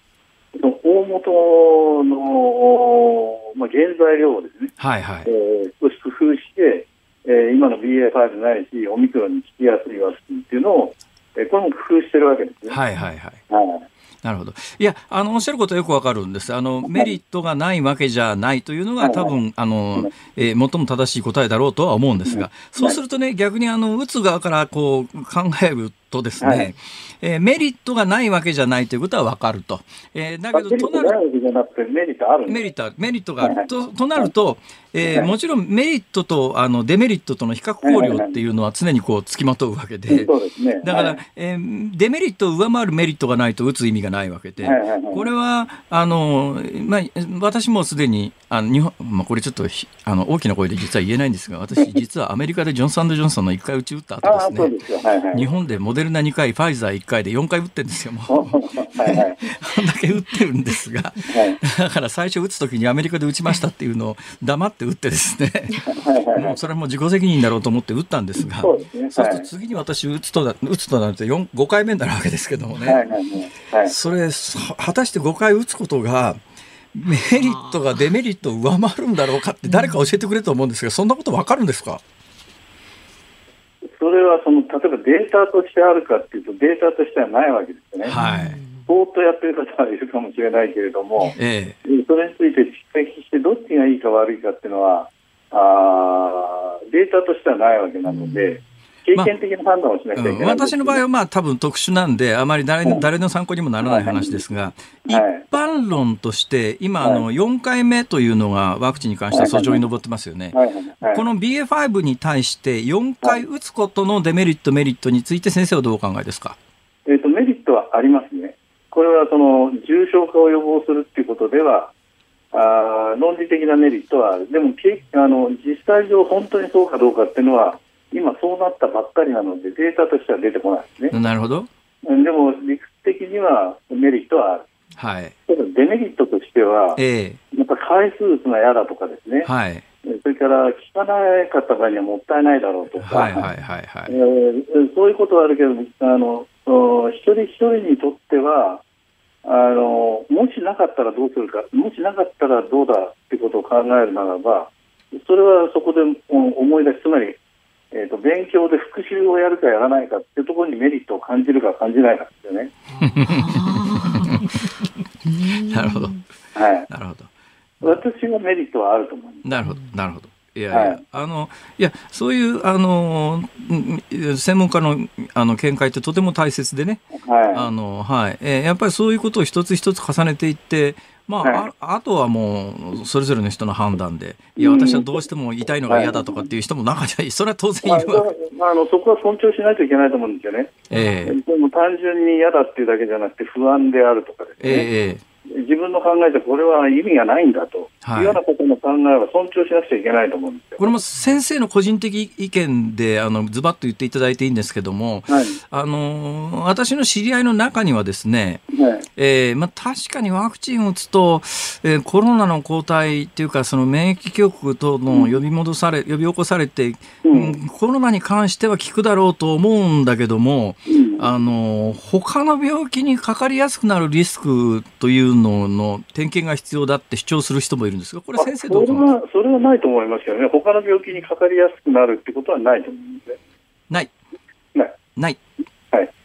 その大元の、まあ、原材料をですね、はいはいえ。ー少し工夫して、えー今の BA.5 ないし、オミクロンに効きやすいワクチンっていうのを、えーこれも工夫してるわけですね。はいはいはい。はいなるほど。いや、あの、おっしゃることはよくわかるんです。あの、メリットがないわけじゃないというのが多分、あの、えー最も正しい答えだろうとは思うんですが、そうするとね、逆にあの、打つ側からこう、考えるとですね、はい。えーメリットがないわけじゃないということはわかると。えーだまあけど、となるメリットメリットあるんですメリットあるメリットがあはい。るととなると、えーはい。もちろんメリットとあのデメリットとの比較考慮っていうのは常にこうつきまとうわけで。そうですね。だから、はい。えーデメリットを上回るメリットがないと打つ意味がないわけで、これはあの、まあ、私もすでにあの日本、まあ、これちょっとひあの大きな声で実は言えないんですが私 実はアメリカでジョンソンジョンソンの1回打ち打った後ですね。日本でモデルナ2回ファイザー1回で4回打ってるんですよもう。はいはい。こんだけ打ってるんですがはい。だから最初打つ時にアメリカで打ちましたっていうのを黙って打ってですね。はいはいもうそれはもう自己責任だろうと思って打ったんですがそうでするはい。と次に私打つとな打つとなると4 5回目になるわけですけどもね、はいはいはいはい。それは果たして5回打つことがメリットがデメリットを上回るんだろうかって誰か教えてくれると思うんですがそんなこと分かるんですか？それはその例えばデータとしてあるかっていうとデータとしてはないわけですよね。はいぼーっとやってる方はいるかもしれないけれども、ええそれについて蓄積してどっちがいいか悪いかっていうのはあーデータとしてはないわけなので、経験的な判断をしなきゃいけないんですよね、私の場合はまあ多分特殊なんであまり誰の誰の参考にもならない話ですが、一はい般論として今あの4回目というのがワクチンに関しては訴状に上ってますよね。この BA.5 に対して4回打つことのデメリット、メリットについて先生はどうお考えですか？えー、とメリットはありますね。これはその重症化を予防するっていうことでは、あー論理的なメリットはある。でもけあの実際上本当にそうかどうかっていうのは今そうなったばっかりなのでデータとしては出てこないですね。なるほど。でも理屈的にはメリットはある。はい。ただデメリットとしては、ええ、やっぱ回数打つのは嫌だとかですね。はい。それから聞かなかった場合にはもったいないだろうとか、はいはいはいはい、えー、そういうことはあるけどあの一人一人にとってはあのもしなかったらどうするかもしなかったらどうだってことを考えるならばそれはそこで思い出しつまり、えーと、勉強で復習をやるかやらないかっていうところにメリットを感じるか感じないかですよね。なるほど。はい。なるほど。私はメリットはあると思います。なるほど、なるほど。いやいや、はい、あのいやそういうあの専門家のあの見解ってとても大切でね、はい、あのはいえー、やっぱりそういうことを一つ一つ重ねていって、まあ、はい、ああとはもうそれぞれの人の判断で、いや私はどうしても痛いのが嫌だとかっていう人も中には それは当然いるわ。け、まあ、あのそこは尊重しないといけないと思うんですよね。えー、でも単純に嫌だっていうだけじゃなくて不安であるとかですね。えー自分の考えでこれは意味がないんだと、はい、いうようなことの考えは尊重しなくちゃいけないと思うんですよ。これも先生の個人的意見であのズバッと言っていただいていいんですけども、はい、あの私の知り合いの中にはですね、はい、えー、まあ、確かにワクチンを打つと、えー、コロナの抗体っていうかその免疫局等の呼び戻され、うん、呼び起こされて、うん、コロナに関しては効くだろうと思うんだけども、うんあの他の病気にかかりやすくなるリスクというのの点検が必要だって主張する人もいるんですが、これ、先生どうそれはそれはないと思いますけどね、他の病気にかかりやすくなるってことはないと思うんですね。ない。ない。ない。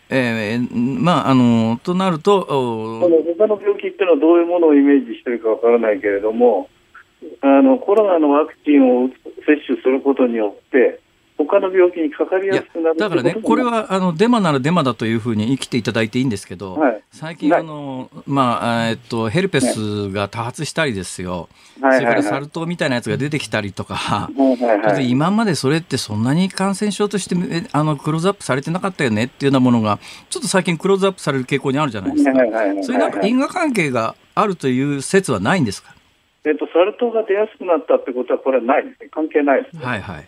え。えー、まあ、あのとなると他の病気っていうのはどういうものをイメージしてるかわからないけれども、あのコロナのワクチンを接種することによって、他の病気にかかりやすくなるだからね、これはあのデマならデマだというふうに生きていただいていいんですけど、はい、最近あの、まあえっと、ヘルペスが多発したりですよ、はい、それからサル痘みたいなやつが出てきたりとか、はいはい、今までそれってそんなに感染症としてあのクローズアップされてなかったよねっていうようなものが、ちょっと最近クローズアップされる傾向にあるじゃないですか、そういうなんか因果関係があるという説はないんですか？えっと、サル痘が出やすくなったってことは、これはないですね、関係ないです、ね、はいはい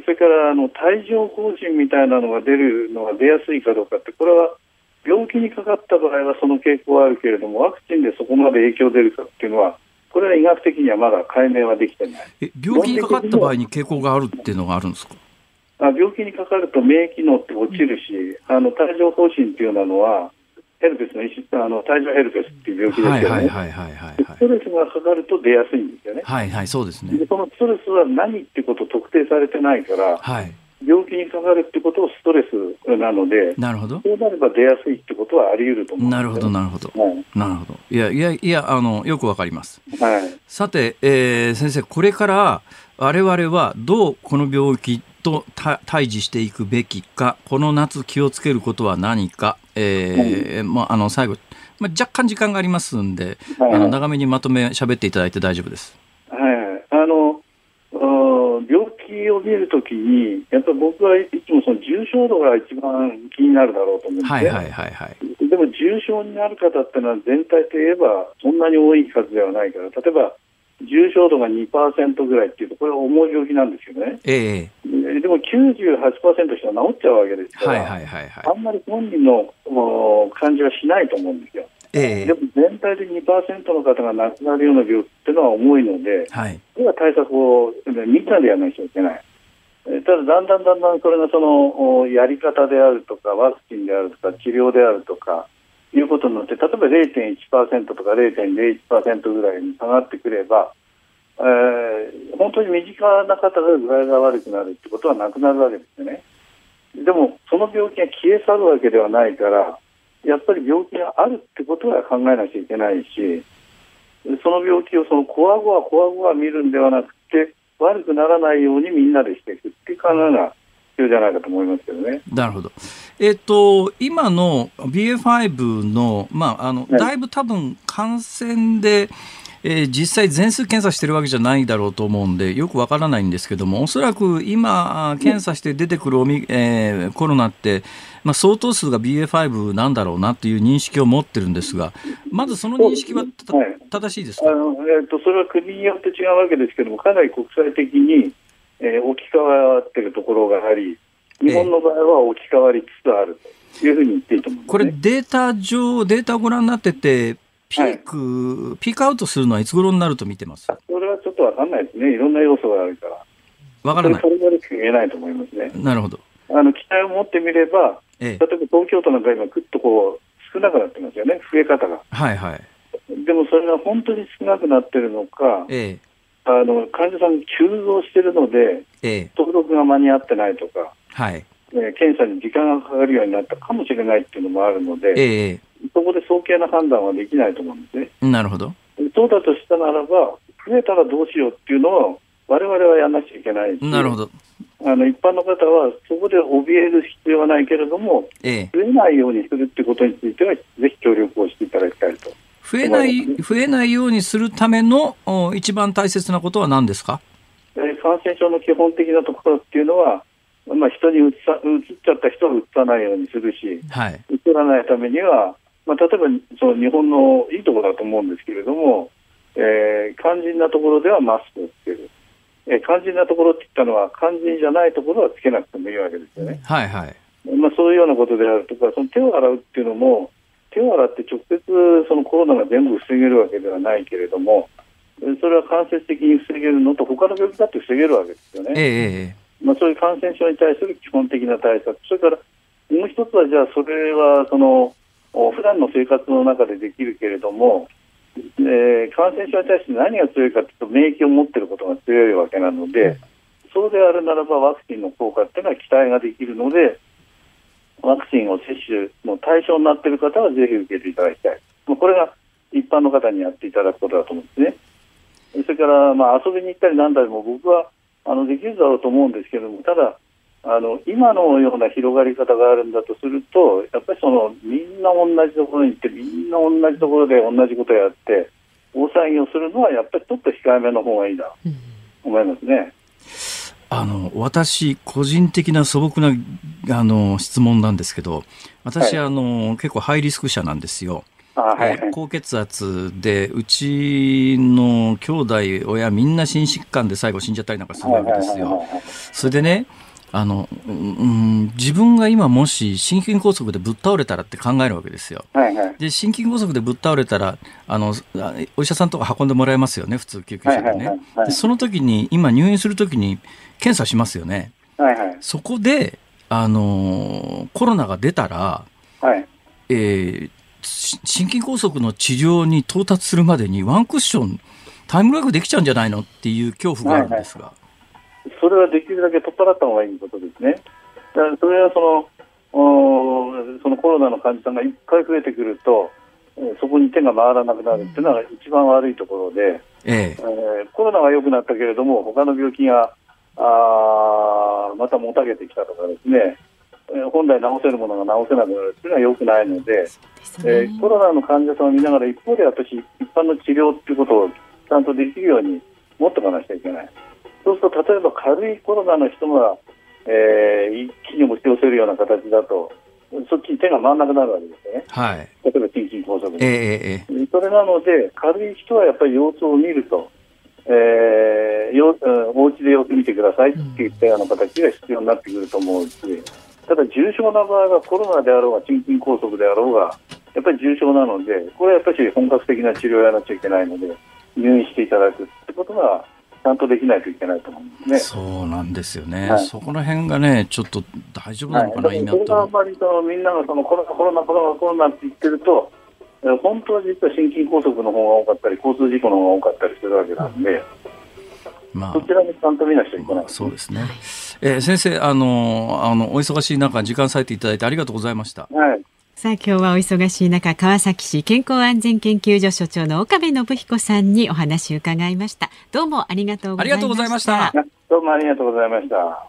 それからあの帯状疱疹みたいなのが出るのが出やすいかどうかって、これは病気にかかった場合はその傾向はあるけれども、ワクチンでそこまで影響出るかっていうのは、これは医学的にはまだ解明はできてない。え病気にかかった場合に傾向があるっていうのがあるんですか？あ病気にかかると免疫能って落ちるし、あの帯状疱疹っていうのは、ヘルペスの一種あの帯状ヘルペスっていう病気ですよね。ストレスがかかると出やすいんですよね。はいはい、そうですね。でそのストレスは何ってこと特定されてないから、はい、病気にかかるってことをストレスなので、なるほど。そうなれば出やすいってことはあり得ると思う、ね、なるほど、なるほど。はい、なるほど。いやいやいや、あの、よくわかります。はい。さて、えー、先生、これから我々はどうこの病気と対峙していくべきか、この夏気をつけることは何か、えー、まあ、あの、最後、まあ、若干時間がありますんで、はい、あの長めにまとめ喋っていただいて大丈夫です。はい、あの病気を見るときに、やっぱり僕はいつもその重症度が一番気になるだろうと思うんです、はいはいはいはい、でも重症になる方っていうのは全体といえばそんなに多い数ではないから、例えば重症度が2%ぐらいっていうと、これは重い病気なんですよね。ええ、でも98%人は治っちゃうわけですから、はいはいはいはい、あんまり本人の感じはしないと思うんですよ。ええ、でも全体で2%の方が亡くなるような病気っていうのは重いので、はい、では対策をみんなでやらなきゃいけない。ただ、だんだんだんだんそれがそのやり方であるとか、ワクチンであるとか、治療であるとか、いうことになって、例えば0.1%とか0.01%ぐらいに下がってくれば、えー、本当に身近な方が具合が悪くなるってことはなくなるわけですよね。でも、その病気が消え去るわけではないから、やっぱり病気があるってことは考えなきゃいけないし、その病気をそのこわごわこわごわ見るんではなくて、悪くならないようにみんなでしていくっていう考えが必要じゃないかと思いますけどね。なるほど。えっ、ー、と、今の BA.5 の、まあ、あの、だいぶ多分感染で、えー、実際全数検査してるわけじゃないだろうと思うんでよくわからないんですけどもおそらく今検査して出てくるオミ、えー、コロナって、まあ、相当数が BA.5 なんだろうなという認識を持ってるんですがまずその認識は、はい、正しいですか？あの、えーと、それは国によって違うわけですけどもかなり国際的に、えー、置き換わってるところがあり日本の場合は置き換わりつつあるというふうに言っていいと思います、ね、これデータ上データをご覧になっててピーク、はい、ピークアウトするのはいつ頃になると見てます？それはちょっとわかんないですね。いろんな要素があるから。わからない。それが言えないと思いますね。なるほど。あの、期待を持ってみれば、ええ、例えば東京都なんか今、ぐっとこう、少なくなってますよね、増え方が。はいはい。でもそれが本当に少なくなってるのか、ええ、あの患者さん急増してるので、ええ、登録が間に合ってないとか、はい。え検査に時間がかかるようになったかもしれないっていうのもあるので、ええ、そこで早計な判断はできないと思うんですね。なるほど。そうだとしたならば、増えたらどうしようっていうのを、われわれはやらなきゃいけないし、なるほど。あの一般の方はそこで怯える必要はないけれども、ええ、増えないようにするってことについては、ぜひ協力をしていただきたいと。増えない、増えないようにするための一番大切なことは何ですか、えー、感染症の基本的なところっていうのは、まあ、人にうつさうつっちゃった人はうつさないようにするし、はい、うつらないためには、まあ、例えばその日本のいいところだと思うんですけれども、えー、肝心なところではマスクをつける。えー、肝心なところって言ったのは、肝心じゃないところはつけなくてもいいわけですよね。はいはい。まあ、そういうようなことであるとか、その手を洗うっていうのも、手を洗って直接そのコロナが全部防げるわけではないけれども、それは間接的に防げるのと、他の病気だって防げるわけですよね。えー、まあ、そういう感染症に対する基本的な対策、それからもう一つは、じゃあ、それはその普段の生活の中でできるけれども、えー、感染症に対して何が強いかというと、免疫を持っていることが強いわけなので、そうであるならば、ワクチンの効果っていうのは期待ができるので、ワクチンを接種の対象になっている方はぜひ受けていただきたい。これが一般の方にやっていただくことだと思うんですね。それから、まあ、遊びに行ったりなんだりも僕はあのできるだろうと思うんですけども、ただ、あの今のような広がり方があるんだとすると、やっぱりそのみんな同じところに行って、みんな同じところで同じことをやって、大騒ぎをするのはやっぱりちょっと控えめの方がいいなと思いますね。あの私、個人的な素朴なあの質問なんですけど、私、はい、あの結構ハイリスク者なんですよ。はい、高血圧で、うちの兄弟、親、みんな心疾患で最後死んじゃったりなんかするわけですよ。それでね、あの、うん、自分が今もし心筋梗塞でぶっ倒れたらって考えるわけですよ。はいはい、で、心筋梗塞でぶっ倒れたら、あの、お医者さんとか運んでもらえますよね、普通救急車でね。でその時に、今入院するときに検査しますよね。はいはい、そこで、あの、コロナが出たら、はい、えー、心筋梗塞の治療に到達するまでにワンクッション、タイムラグできちゃうんじゃないの？っていう恐怖があるんですが。はいはいそれはできるだけ取っ払った方がいいことですね。だからそれはそのそのコロナの患者さんが1回増えてくると、そこに手が回らなくなるっていうのが一番悪いところで、えええー、コロナが良くなったけれども、他の病気があまたもたげてきたとかですね、本来治せるものが治せなくなるっていうのは良くないので、でね、えー、コロナの患者さんを見ながら、一方で私、一般の治療っていうことをちゃんとできるように持っておかなきゃいけない。そうすると例えば軽いコロナの人が、えー、一気に押し寄せるような形だとそっちに手が回らなくなるわけですよね、はい、例えば心筋梗塞で、えー、それなので軽い人はやっぱり様子を見ると、えー、よお家でよく見てくださいっていったような形が必要になってくると思うし、ただ重症な場合はコロナであろうが心筋梗塞であろうがやっぱり重症なのでこれはやっぱり本格的な治療をやらなきゃいけないので入院していただくってことがちゃんとできないといけないと思うんですね。そうなんですよね。はい、そこら辺がね、ちょっと大丈夫なのかな、はい、今と。それがあんまりそのみんながそのコロナ、コロナ、コロナ、コロナって言ってると、本当は実は心筋梗塞の方が多かったり、交通事故の方が多かったりするわけなんで、まあ、そちらにちゃんと見なきゃい。けなそうですね。えー、先生、あの、あの、お忙しい中、時間割いていただいてありがとうございました。はい。さあ今日はお忙しい中川崎市健康安全研究所所長の岡部信彦さんにお話を伺いました。どうもありがとうございました。どうもありがとうございました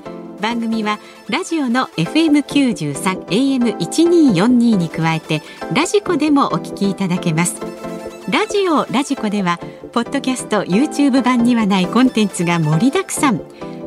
番組はラジオの FM93 AM1242 に加えてラジコでもお聞きいただけます。ラジオラジコではポッドキャスト YouTube 版にはないコンテンツが盛りだくさん。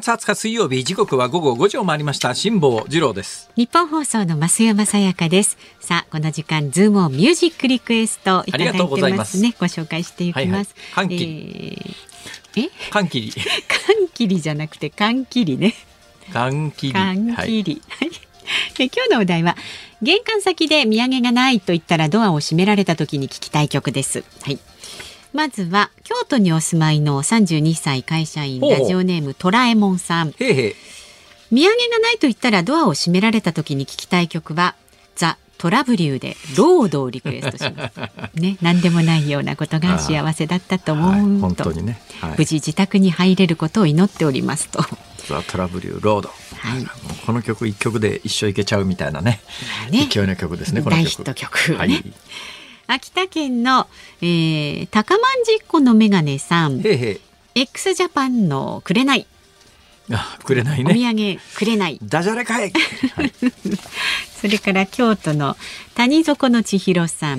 月20日水曜日時刻は午後5時を回りました。辛坊治郎です。日本放送の増山さやかです。さあこの時間ズームオンミュージックリクエストいただいてますね。ご紹介していきます、はいはい、えー、え？寒気り寒気りじゃなくて寒気りね。寒気寒気り、はい、今日のお題は玄関先で土産がないと言ったらドアを閉められた時に聞きたい曲です。はいまずは京都にお住まいの32歳会社員ラジオネームトラえもんさん。へへ土産がないと言ったらドアを閉められた時に聞きたい曲はザ・トラブリューでロードをリクエストします。ね、何でもないようなことが幸せだったと思うと、はい、本当にね、はい、無事自宅に入れることを祈っておりますと。ザ・トラブリューロード、はい、この曲一曲で一生いけちゃうみたいなね。ね。勢いの曲ですねこの曲。大ヒット曲、ね、はい、秋田県の、えー、高万実子のメガネさん。へへ x ジャパンのくれない。あくれないね。お土産くれない。ダジャレかい、はい、それから京都の谷底の千尋さん。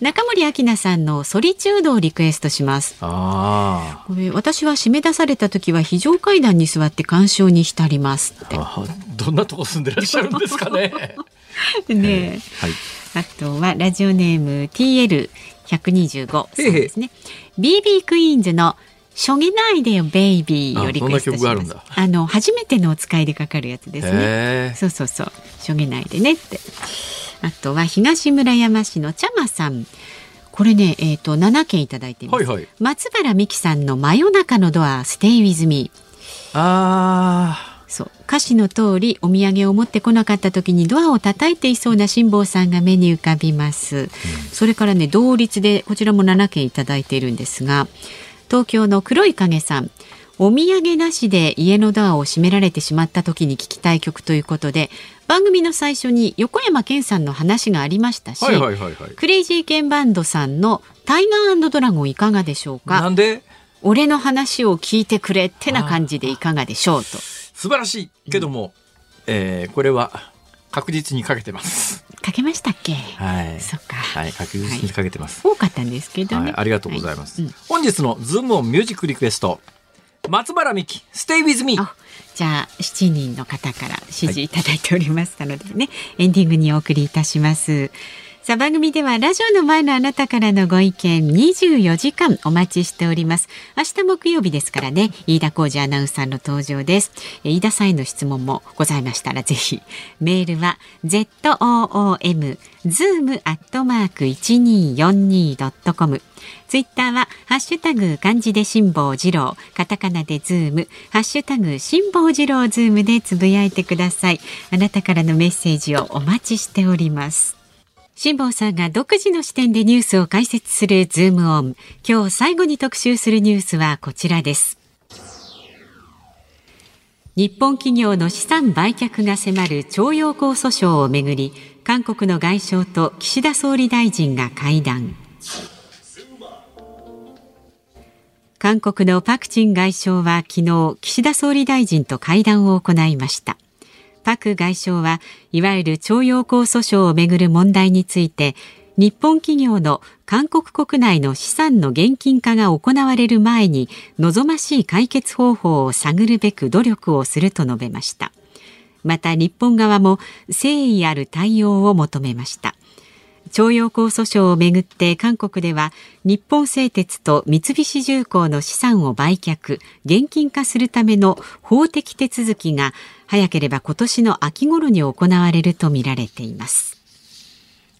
中森明菜さんのソリチュードをリクエストします。あこれ私は締め出された時は非常階段に座って鑑賞に浸りますどんなとこ住んでらっしゃるんですかね。ね、はい、あとはラジオネーム TL125 さんですね。BB クイーンズのしょげないでよベイビーよりクエストします。あの初めてのお使いでかかるやつですね。そうそうそう。しょげないでねって。あとは東村山市のちゃまさん。これねえっ、ー、と7件いただいてます、はいはい、松原美樹さんの真夜中のドアステイウィズミあそう。歌詞の通りお土産を持ってこなかった時にドアを叩いていそうな辛坊さんが目に浮かびます、うん、それからね同率でこちらも7件いただいているんですが東京の黒い影さん。お土産なしで家のドアを閉められてしまった時に聞きたい曲ということで番組の最初に横山健さんの話がありましたし、はいはいはいはい、クレイジーケンバンドさんのタイガードラゴンいかがでしょうか？なんで？俺の話を聞いてくれってな感じでいかがでしょうと素晴らしいけども、うん、えー、これは確実にかけてますかけましたっけ？はい。そっか。はい、確実にかけてます。はい、多かったんですけどね、はい、ありがとうございます。はいうん、本日のズームオンミュージックリクエスト。松原美希、ステイウィズミー。じゃあ7人の方から指示いただいておりますのでね、エンディングにお送りいたします。さあ番組ではラジオの前のあなたからのご意見24時間お待ちしております。明日木曜日ですからね飯田浩司アナウンサーの登場です。飯田さんへの質問もございましたらぜひメールは zoom zoom アットマーク 1242.com ツイッターはハッシュタグ漢字で辛坊治郎。カタカナでズーム。ハッシュタグ辛坊治郎ズームでつぶやいてください。あなたからのメッセージをお待ちしております。辛坊さんが独自の視点でニュースを解説するズームオン。今日最後に特集するニュースはこちらです。日本企業の資産売却が迫る徴用工訴訟をめぐり、韓国の外相と岸田総理大臣が会談。韓国のパク・チン外相は昨日岸田総理大臣と会談を行いましたパク外相はいわゆる徴用工訴訟をめぐる問題について日本企業の韓国国内の資産の現金化が行われる前に望ましい解決方法を探るべく努力をすると述べました。また日本側も誠意ある対応を求めました。徴用工訴訟をめぐって韓国では日本製鉄と三菱重工の資産を売却現金化するための法的手続きが早ければ今年の秋頃に行われるとみられています。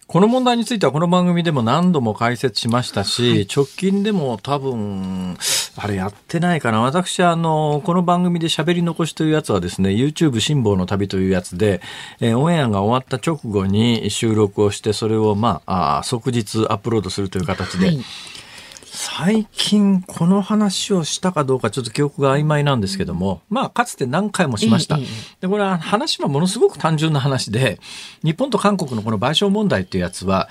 この問題についてはこの番組でも何度も解説しましたし、はい、直近でも多分、あれやってないかな。私、あの、この番組で喋り残しというやつはですね、YouTube 辛抱の旅というやつで、えー、オンエアが終わった直後に収録をして、それをまあ、あ即日アップロードするという形で、はい最近この話をしたかどうかちょっと記憶が曖昧なんですけども、まあかつて何回もしました。で、これは話はものすごく単純な話で、日本と韓国のこの賠償問題っていうやつは、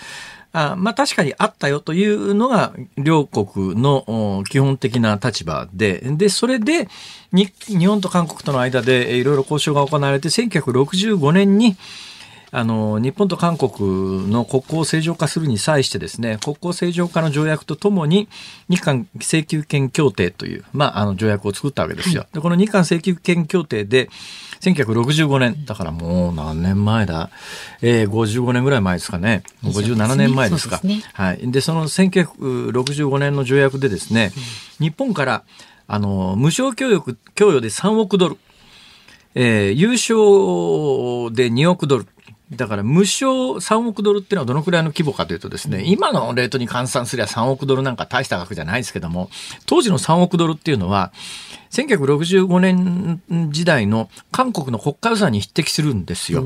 あまあ確かにあったよというのが両国の基本的な立場で、で、それで日本と韓国との間でいろいろ交渉が行われて1965年にあの日本と韓国の国交を正常化するに際してですね国交正常化の条約とともに日韓請求権協定という、まあ、あの条約を作ったわけですよ。でこの日韓請求権協定で1965年だからもう何年前だ、えー、55年ぐらい前ですかね。57年前ですか。ね、はい、でその1965年の条約でですね、日本からあの無償供与供与で3億ドル、えー、優勝で2億ドルだから無償3億ドルっていうのはどのくらいの規模かというとですね、今のレートに換算すれば3億ドルなんか大した額じゃないですけども、当時の3億ドルっていうのは、1965年時代の韓国の国家予算に匹敵するんですよ。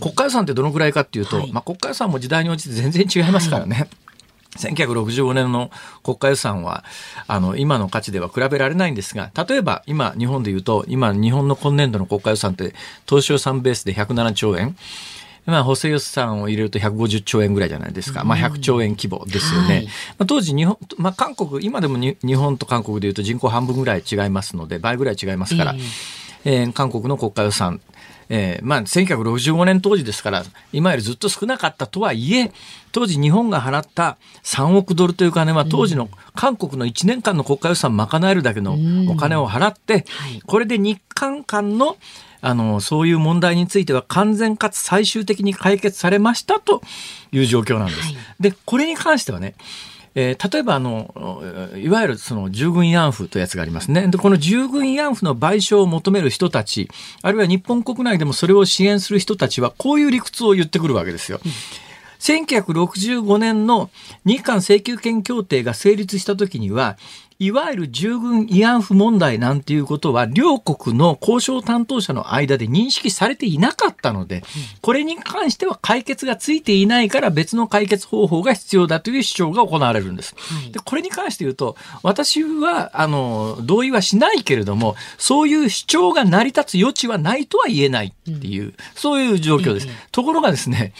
国家予算ってどのくらいかっていうと、はい、まあ国家予算も時代に応じて全然違いますからね。はい1965年の国家予算は、あの、今の価値では比べられないんですが、例えば今、日本で言うと、今、日本の今年度の国家予算って、当初予算ベースで107兆円。まあ、補正予算を入れると150兆円ぐらいじゃないですか。まあ、100兆円規模ですよね。はい、まあ、当時、日本、まあ、韓国、今でも日本と韓国でいうと人口半分ぐらい違いますので、倍ぐらい違いますから、えー、えー、韓国の国家予算、えー、まあ、1965年当時ですから、今よりずっと少なかったとはいえ、当時日本が払った3億ドルという金は当時の韓国の1年間の国家予算賄えるだけのお金を払って、これで日韓間のあの、そういう問題については完全かつ最終的に解決されましたという状況なんです。はい、で、これに関してはね、えー、例えばあの、いわゆるその従軍慰安婦というやつがありますね。で、この従軍慰安婦の賠償を求める人たち、あるいは日本国内でもそれを支援する人たちは、こういう理屈を言ってくるわけですよ。うん1965年の日韓請求権協定が成立した時には、いわゆる従軍慰安婦問題なんていうことは両国の交渉担当者の間で認識されていなかったので、これに関しては解決がついていないから別の解決方法が必要だという主張が行われるんです。でこれに関して言うと、私はあの同意はしないけれども、そういう主張が成り立つ余地はないとは言えないっていう、そういう状況です。ところがですね、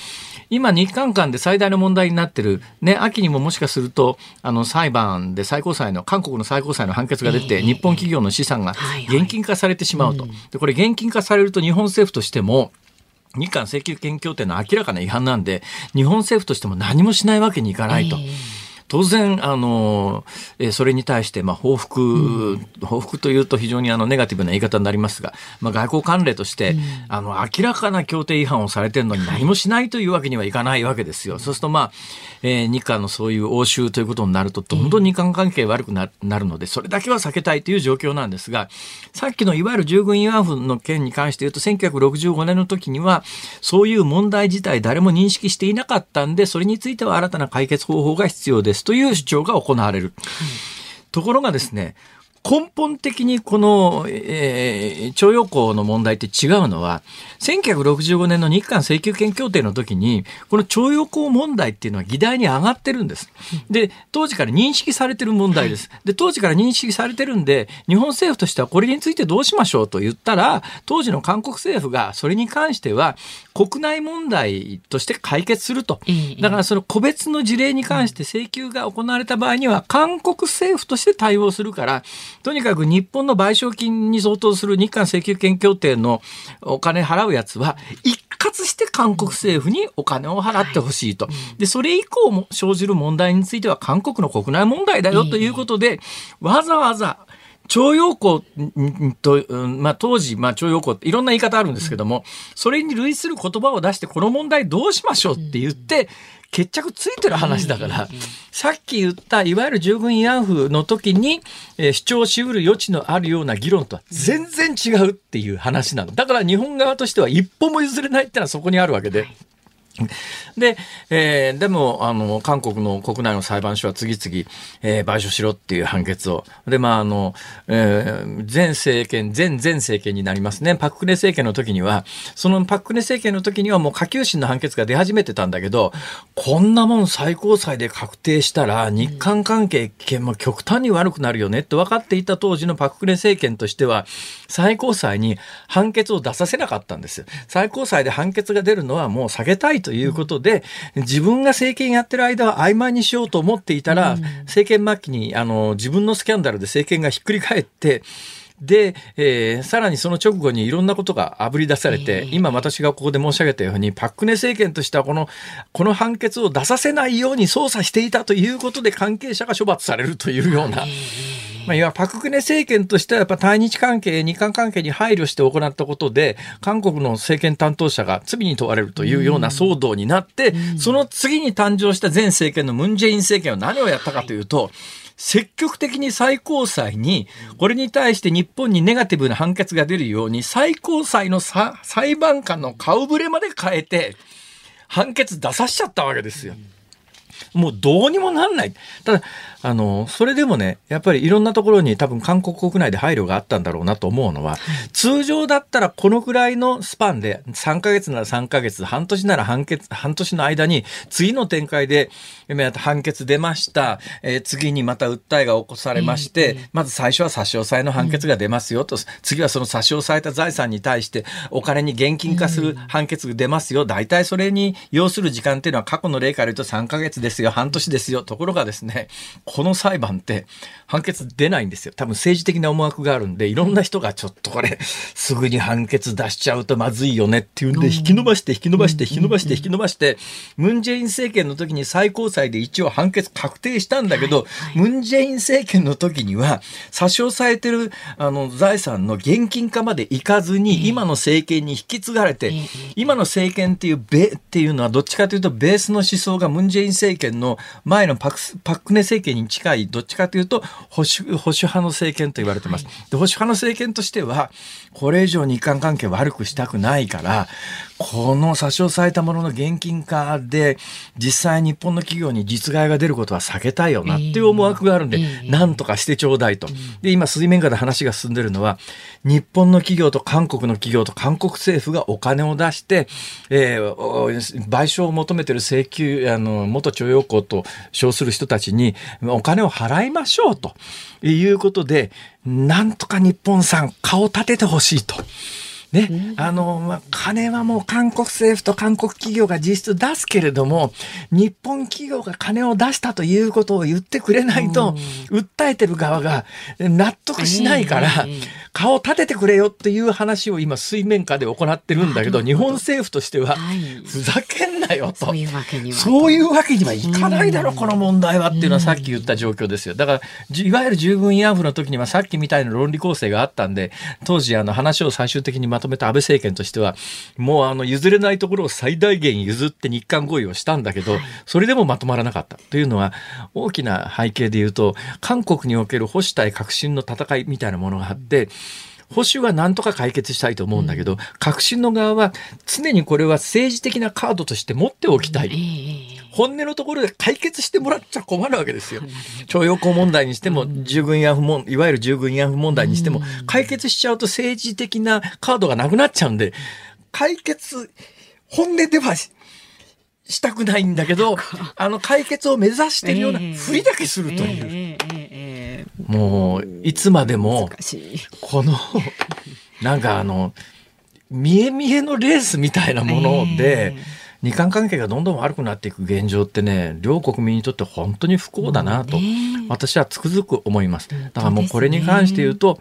今日韓間で最大の問題になってる、ね、秋にももしかすると、あの、裁判で最高裁の、韓国の最高裁の判決が出て、日本企業の資産が現金化されてしまうと。で、これ現金化されると日本政府としても、日韓請求権協定の明らかな違反なんで、日本政府としても何もしないわけにいかないと。えー当然、あの、えそれに対して、まあ、報復、うん、報復というと非常にあの、ネガティブな言い方になりますが、まあ、外交関連として、うん、あの、明らかな協定違反をされてるのに何もしないというわけにはいかないわけですよ。そうすると、まあ、えー、日韓のそういう応酬ということになると、どんどん日韓関係悪くなるので、それだけは避けたいという状況なんですが、さっきのいわゆる従軍慰安婦の件に関して言うと、1965年の時には、そういう問題自体誰も認識していなかったんで、それについては新たな解決方法が必要です。という主張が行われる。ところがですね、根本的にこの、えー、徴用工の問題って違うのは、1965年の日韓請求権協定の時に、この徴用工問題っていうのは議題に上がってるんです。で、当時から認識されてる問題です。で、当時から認識されてるんで、日本政府としてはこれについてどうしましょうと言ったら、当時の韓国政府がそれに関しては、国内問題として解決すると。だからその個別の事例に関して請求が行われた場合には、韓国政府として対応するから、とにかく日本の賠償金に相当する日韓請求権協定のお金払うやつは、一括して韓国政府にお金を払ってほしいと。で、それ以降も生じる問題については韓国の国内問題だよということで、わざわざ徴用工と、まあ、当時、まあ、徴用工っていろんな言い方あるんですけども、それに類する言葉を出して、この問題どうしましょうって言って、決着ついてる話だから、さっき言ったいわゆる従軍慰安婦の時に、えー、主張しうる余地のあるような議論とは全然違うっていう話なの。だから日本側としては一歩も譲れないってのはそこにあるわけで。で、えー、でも、あの、韓国の国内の裁判所は次々、えー、賠償しろっていう判決を。で、まあ、あの、えー、前政権、前前政権になりますね。パククネ政権の時には、そのパククネ政権の時にはもう下級審の判決が出始めてたんだけど、こんなもん最高裁で確定したら、日韓関係、も極端に悪くなるよねって分かっていた当時のパククネ政権としては、最高裁に判決を出させなかったんです。最高裁で判決が出るのはもう避けたいということで、自分が政権やってる間は曖昧にしようと思っていたら、政権末期にあの自分のスキャンダルで政権がひっくり返って、で、えー、さらにその直後にいろんなことがあぶり出されて、今私がここで申し上げたように、パククネ政権としてはこの、この判決を出させないように捜査していたということで関係者が処罰されるというような。まあ、いわパククネ政権としてはやっぱ対日関係、日韓関係に配慮して行ったことで、韓国の政権担当者が罪に問われるというような騒動になって、その次に誕生した前政権のムン・ジェイン政権は何をやったかというと、積極的に最高裁に、これに対して日本にネガティブな判決が出るように、最高裁の裁判官の顔ぶれまで変えて、判決出さしちゃったわけですよ。もうどうにもなんない。ただ、あの、それでもね、やっぱりいろんなところに多分韓国国内で配慮があったんだろうなと思うのは、通常だったらこのくらいのスパンで、3ヶ月なら3ヶ月、半年なら半月、半年の間に、次の展開で、判決出ました、えー、次にまた訴えが起こされまして、まず最初は差し押さえの判決が出ますよと、次はその差し押さえた財産に対してお金に現金化する判決が出ますよ。大体それに要する時間っていうのは過去の例から言うと3ヶ月ですよ、半年ですよ。ところがですね、この裁判って判決出ないんですよ。多分政治的な思惑があるんで、いろんな人がちょっとこれ、すぐに判決出しちゃうとまずいよねっていうんで、引き伸ばして引き伸ばして引き伸ばして引き伸ばして、ムンジェイン政権の時に最高裁で一応判決確定したんだけど、ムンジェイン政権の時には差し押さえてるあの財産の現金化までいかずに、今の政権に引き継がれて、今の政権っていうべっていうのはどっちかというとベースの思想がムンジェイン政権の前のパクパクネ政権に近いどっちかというと保守保守派の政権と言われてます。で保守派の政権としてはこれ以上日韓関係悪くしたくないからこの差し押さえたものの現金化で実際日本の企業に実害が出ることは避けたいよなっていう思惑があるんで、なんとかしてちょうだいと。で今水面下で話が進んでるのは日本の企業と韓国の企業と韓国政府がお金を出して、えー、賠償を求めてる請求あの元徴用工と称する人たちにお金を払いましょうということでなんとか日本さん顔立ててほしいと。ね、あの、まあ、金はもう韓国政府と韓国企業が実質出すけれども、日本企業が金を出したということを言ってくれないと、訴えてる側が納得しないから、顔立ててくれよっていう話を今水面下で行ってるんだけど、日本政府としては、ふざけんなよと。そういうわけには。いかないだろ、この問題はっていうのはさっき言った状況ですよ。だから、いわゆる従軍慰安婦の時にはさっきみたいな論理構成があったんで、当時あの話を最終的にまとめた安倍政権としては、もうあの譲れないところを最大限譲って日韓合意をしたんだけど、それでもまとまらなかった。というのは、大きな背景で言うと、韓国における保守対革新の戦いみたいなものがあって、保守は何とか解決したいと思うんだけど、革新の側は常にこれは政治的なカードとして持っておきたい。本音のところで解決してもらっちゃ困るわけですよ。徴用工問題にしても、従軍慰安婦問、いわゆる従軍慰安婦問題にしても、解決しちゃうと政治的なカードがなくなっちゃうんで、解決、本音ではしたくないんだけど、あの解決を目指してるようなふりだけするという。もう、いつまでも、この、なんかあの、見え見えのレースみたいなもので、日韓関係がどんどん悪くなっていく現状ってね両国民にとって本当に不幸だなと、私はつくづく思います。だからもうこれに関して言うと、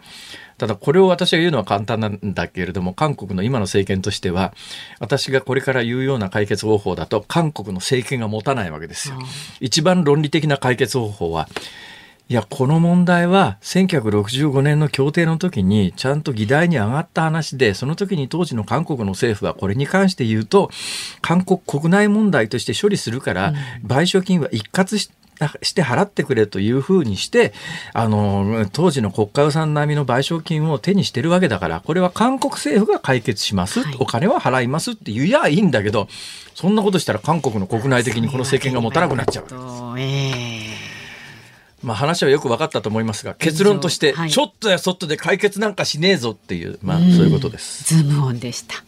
ただこれを私が言うのは簡単なんだけれども韓国の今の政権としては私がこれから言うような解決方法だと韓国の政権が持たないわけですよ。一番論理的な解決方法はいや、この問題は1965年の協定の時にちゃんと議題に上がった話で、その時に当時の韓国の政府はこれに関して言うと、韓国国内問題として処理するから、賠償金は一括して払ってくれというふうにして、あの、当時の国家予算並みの賠償金を手にしてるわけだから、これは韓国政府が解決します、はい、お金は払いますって言えばいいんだけど、そんなことしたら韓国の国内的にこの政権が持たなくなっちゃう。まあ話はよく分かったと思いますが結論として、ちょっとやそっとで解決なんかしねえぞっていう、まあそういうことです。ズームオンでした。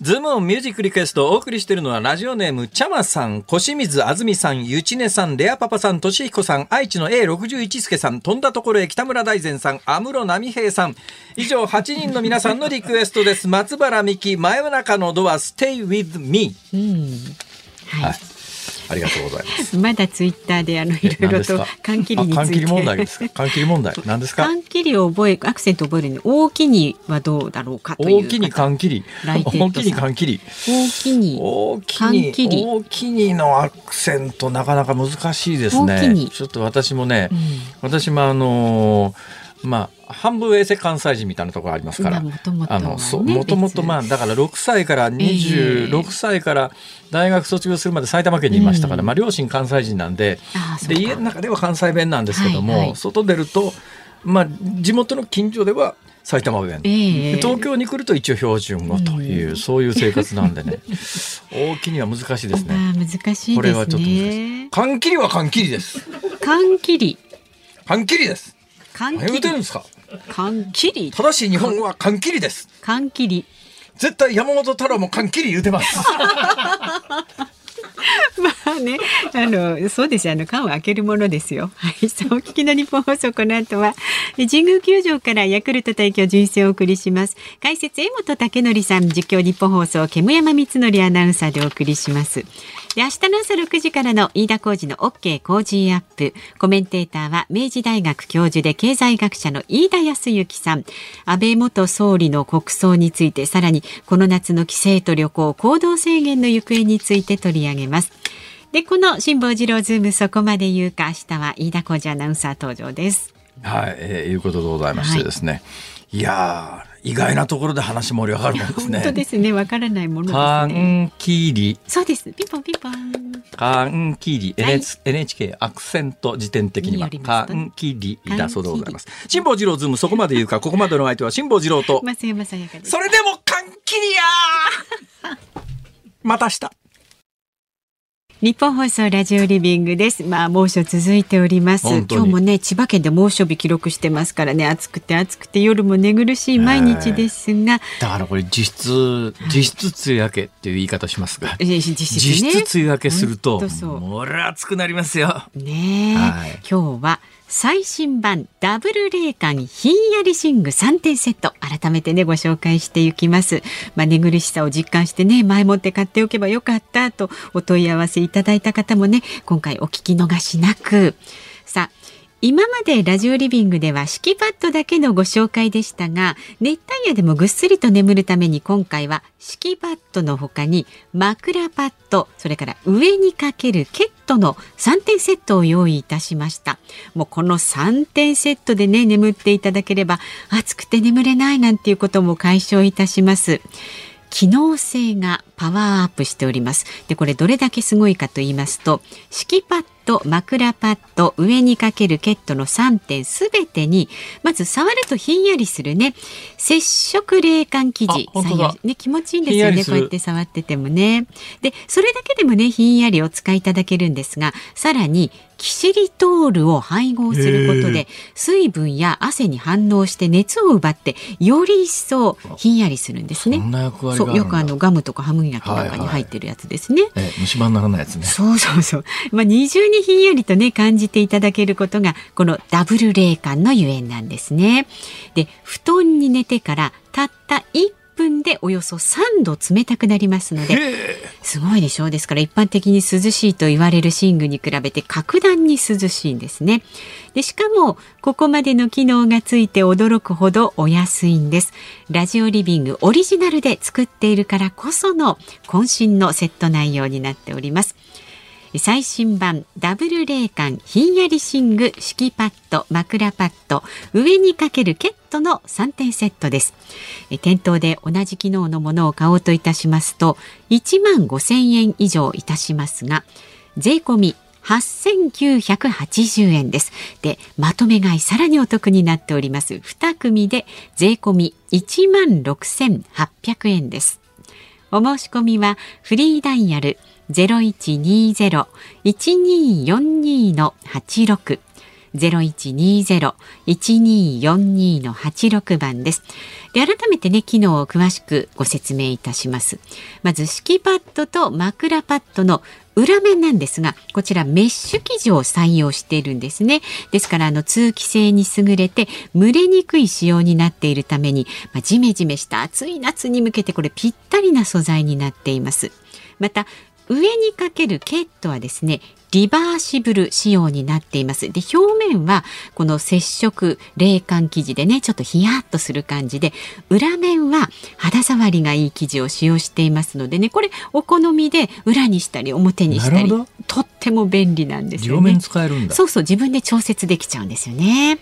ズームオンミュージックリクエストをお送りしているのはラジオネームちゃまさん、小清水あずみさん、ゆちねさん、レアパパさん、としひこさん、愛知の A61 助さん、飛んだところへ北村大善さん、安室奈美平さん。以上8人の皆さんのリクエストです。松原美希、真夜中のドア、Stay with me。はいありがとうございます。まだツイッターであのいろいろと缶切りについて。缶切り問題ですか？缶切り問題。何ですか？缶切りを覚え、アクセント覚えるに、大きにはどうだろうかという。大きに缶切り。大きに缶切り。大きに。大きに。大きにのアクセントなかなか難しいですね。ちょっと私もね、うん、私もあのーまあ半分衛生関西人みたいなところありますから、もともとまあだから6歳から26歳から大学卒業するまで埼玉県にいましたから、まあ両親関西人なんでで家の中では関西弁なんですけども、外出るとまあ地元の近所では埼玉弁、東京に来ると一応標準語という、そういう生活なんでね 大きには難しいですね。難しいですね。これはちょっと難しい。缶切りは缶切りです。缶切り。缶切りです。缶切り。言うんですか？缶切り。正しい日本語は缶切りです。缶切り。絶対山本太郎も缶切り言うてます。まあね、あの、そうですあの、缶を開けるものですよ。はい、さあ、お聞きの日本放送、この後は、神宮球場からヤクルト対巨人戦をお送りします。解説、江本武則さん、実況日本放送、煙山光則アナウンサーでお送りします。で明日の朝6時からの飯田浩二の OK 工事アップコメンテーターは明治大学教授で経済学者の飯田康之さん安倍元総理の国葬についてさらにこの夏の帰省と旅行行動制限の行方について取り上げますでこの辛坊治郎ズームそこまで言うか明日は飯田浩司アナウンサー登場ですはい、えー、いうことでございましてですね、はい、いや意外なところで話盛り上がるもんですね。本当ですね。わからないものですね。缶切り。そうです。ピンポンピンポン。缶切り、はい、NHK アクセント辞典的には缶切りだそうでございます。辛坊治郎ズームそこまで言うか、ここまでの相手は辛坊治郎と。増山さやかです。それでも缶切りや また明日。日本放送ラジオリビングです。まあ猛暑続いております。今日もね千葉県で猛暑日記録してますからね暑くて暑くて夜も寝苦しい毎日ですが、だからこれ実質実質梅雨明けっていう言い方しますが、実質、ね、梅雨明けするともれ暑くなりますよ。ね、はい、今日は最新版ダブル冷感ひんやり寝具3点セット。改めてねご紹介していきます、まあ、寝苦しさを実感してね前もって買っておけばよかったとお問い合わせいただいた方もね今回お聞き逃しなく。さあ今までラジオリビングでは敷きパッドだけのご紹介でしたが熱帯夜でもぐっすりと眠るために今回は敷きパッドの他に枕パッドそれから上にかけるケットの3点セットを用意いたしました。もうこの3点セットでね眠っていただければ暑くて眠れないなんていうことも解消いたします。機能性がパワーアップしております。でこれどれだけすごいかと言いますと敷きパッド枕パッド上にかけるケットの3点すべてにまず触るとひんやりするね。接触冷感生地。ね気持ちいいんですよね。こうやって触っててもね。でそれだけでもねひんやりお使いいただけるんですがさらにキシリトールを配合することで水分や汗に反応して熱を奪ってより一層ひんやりするんですね。そうよくあのガムとかハム焼きなんかに入ってるやつですね。はいはい、え虫歯にならないやつね。そうそうそう。まあ二重にひんやりとね感じていただけることがこのダブル冷感のゆえんなんですね。で布団に寝てからたった1分でおよそ3度冷たくなりますのですごいでしょう。ですから一般的に涼しいと言われる寝具に比べて格段に涼しいんですね。でしかもここまでの機能がついて驚くほどお安いんです。ラジオリビングオリジナルで作っているからこその渾身のセット内容になっております最新版ダブル冷感ひんやり寝具敷きパッド枕パッド上にかけるケットの3点セットです店頭で同じ機能のものを買おうといたしますと1万5千円以上いたしますが税込み8980円です。で、まとめ買いさらにお得になっております。2組で税込み1万6800円です。お申し込みはフリーダイヤル0120-1242の86 0120-1242の86番です。で、改めてね、機能を詳しくご説明いたします。まず、敷きパッドと枕パッドの裏面なんですが、こちらメッシュ生地を採用しているんですね。ですから、あの、通気性に優れて、蒸れにくい仕様になっているために、まあ、ジメジメした暑い夏に向けてこれぴったりな素材になっています。また、上にかけるケットはですねリバーシブル仕様になっています。で、表面はこの接触冷感生地でね、ちょっとヒヤッとする感じで、裏面は肌触りがいい生地を使用していますのでね、これお好みで裏にしたり表にしたり、とっても便利なんですよね。両面使えるんだ。そうそう、自分で調節できちゃうんですよね。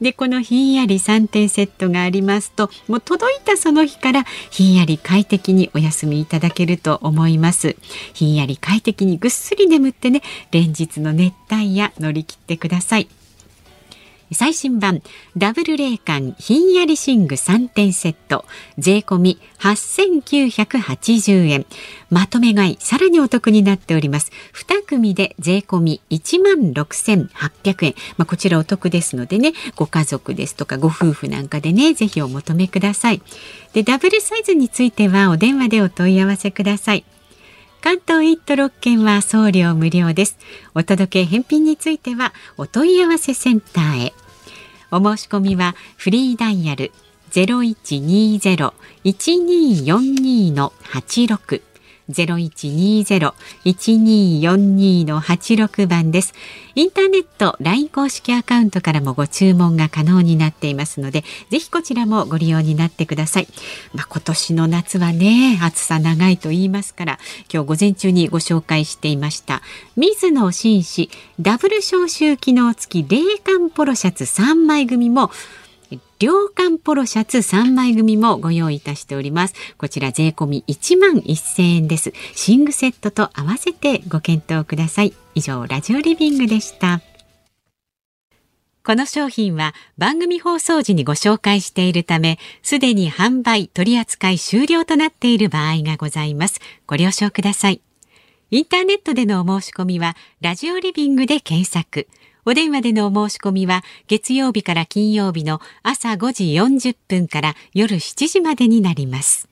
でこのひんやり3点セットがありますともう届いたその日からひんやり快適にお休みいただけると思います。ひんやり快適にぐっすり眠ってね連日の熱帯夜乗り切ってください。最新版ダブル冷感ひんやり寝具3点セット。税込み8980円。まとめ買いさらにお得になっております。2組で税込み1万6800円。まあ、こちらお得ですのでねご家族ですとかご夫婦なんかでねぜひお求めください。でダブルサイズについてはお電話でお問い合わせください。関東一都六県は送料無料です。お届け返品についてはお問い合わせセンターへ。お申し込みはフリーダイヤルゼロ一二ゼロ一二四二の八六。0120-1242-86番です。インターネット、LINE 公式アカウントからもご注文が可能になっていますので、ぜひこちらもご利用になってください。まあ、今年の夏はね、暑さ長いと言いますから、今日午前中にご紹介していました、水野紳士ダブル消臭機能付き冷感ポロシャツ3枚組も、涼感ポロシャツ3枚組もご用意いたしております。こちら税込み1万1000円です。寝具セットと合わせてご検討ください。以上、ラジオリビングでした。この商品は番組放送時にご紹介しているため、すでに販売取扱い終了となっている場合がございます。ご了承ください。インターネットでのお申し込みは、ラジオリビングで検索。お電話でのお申し込みは月曜日から金曜日の朝5時40分から夜7時までになります。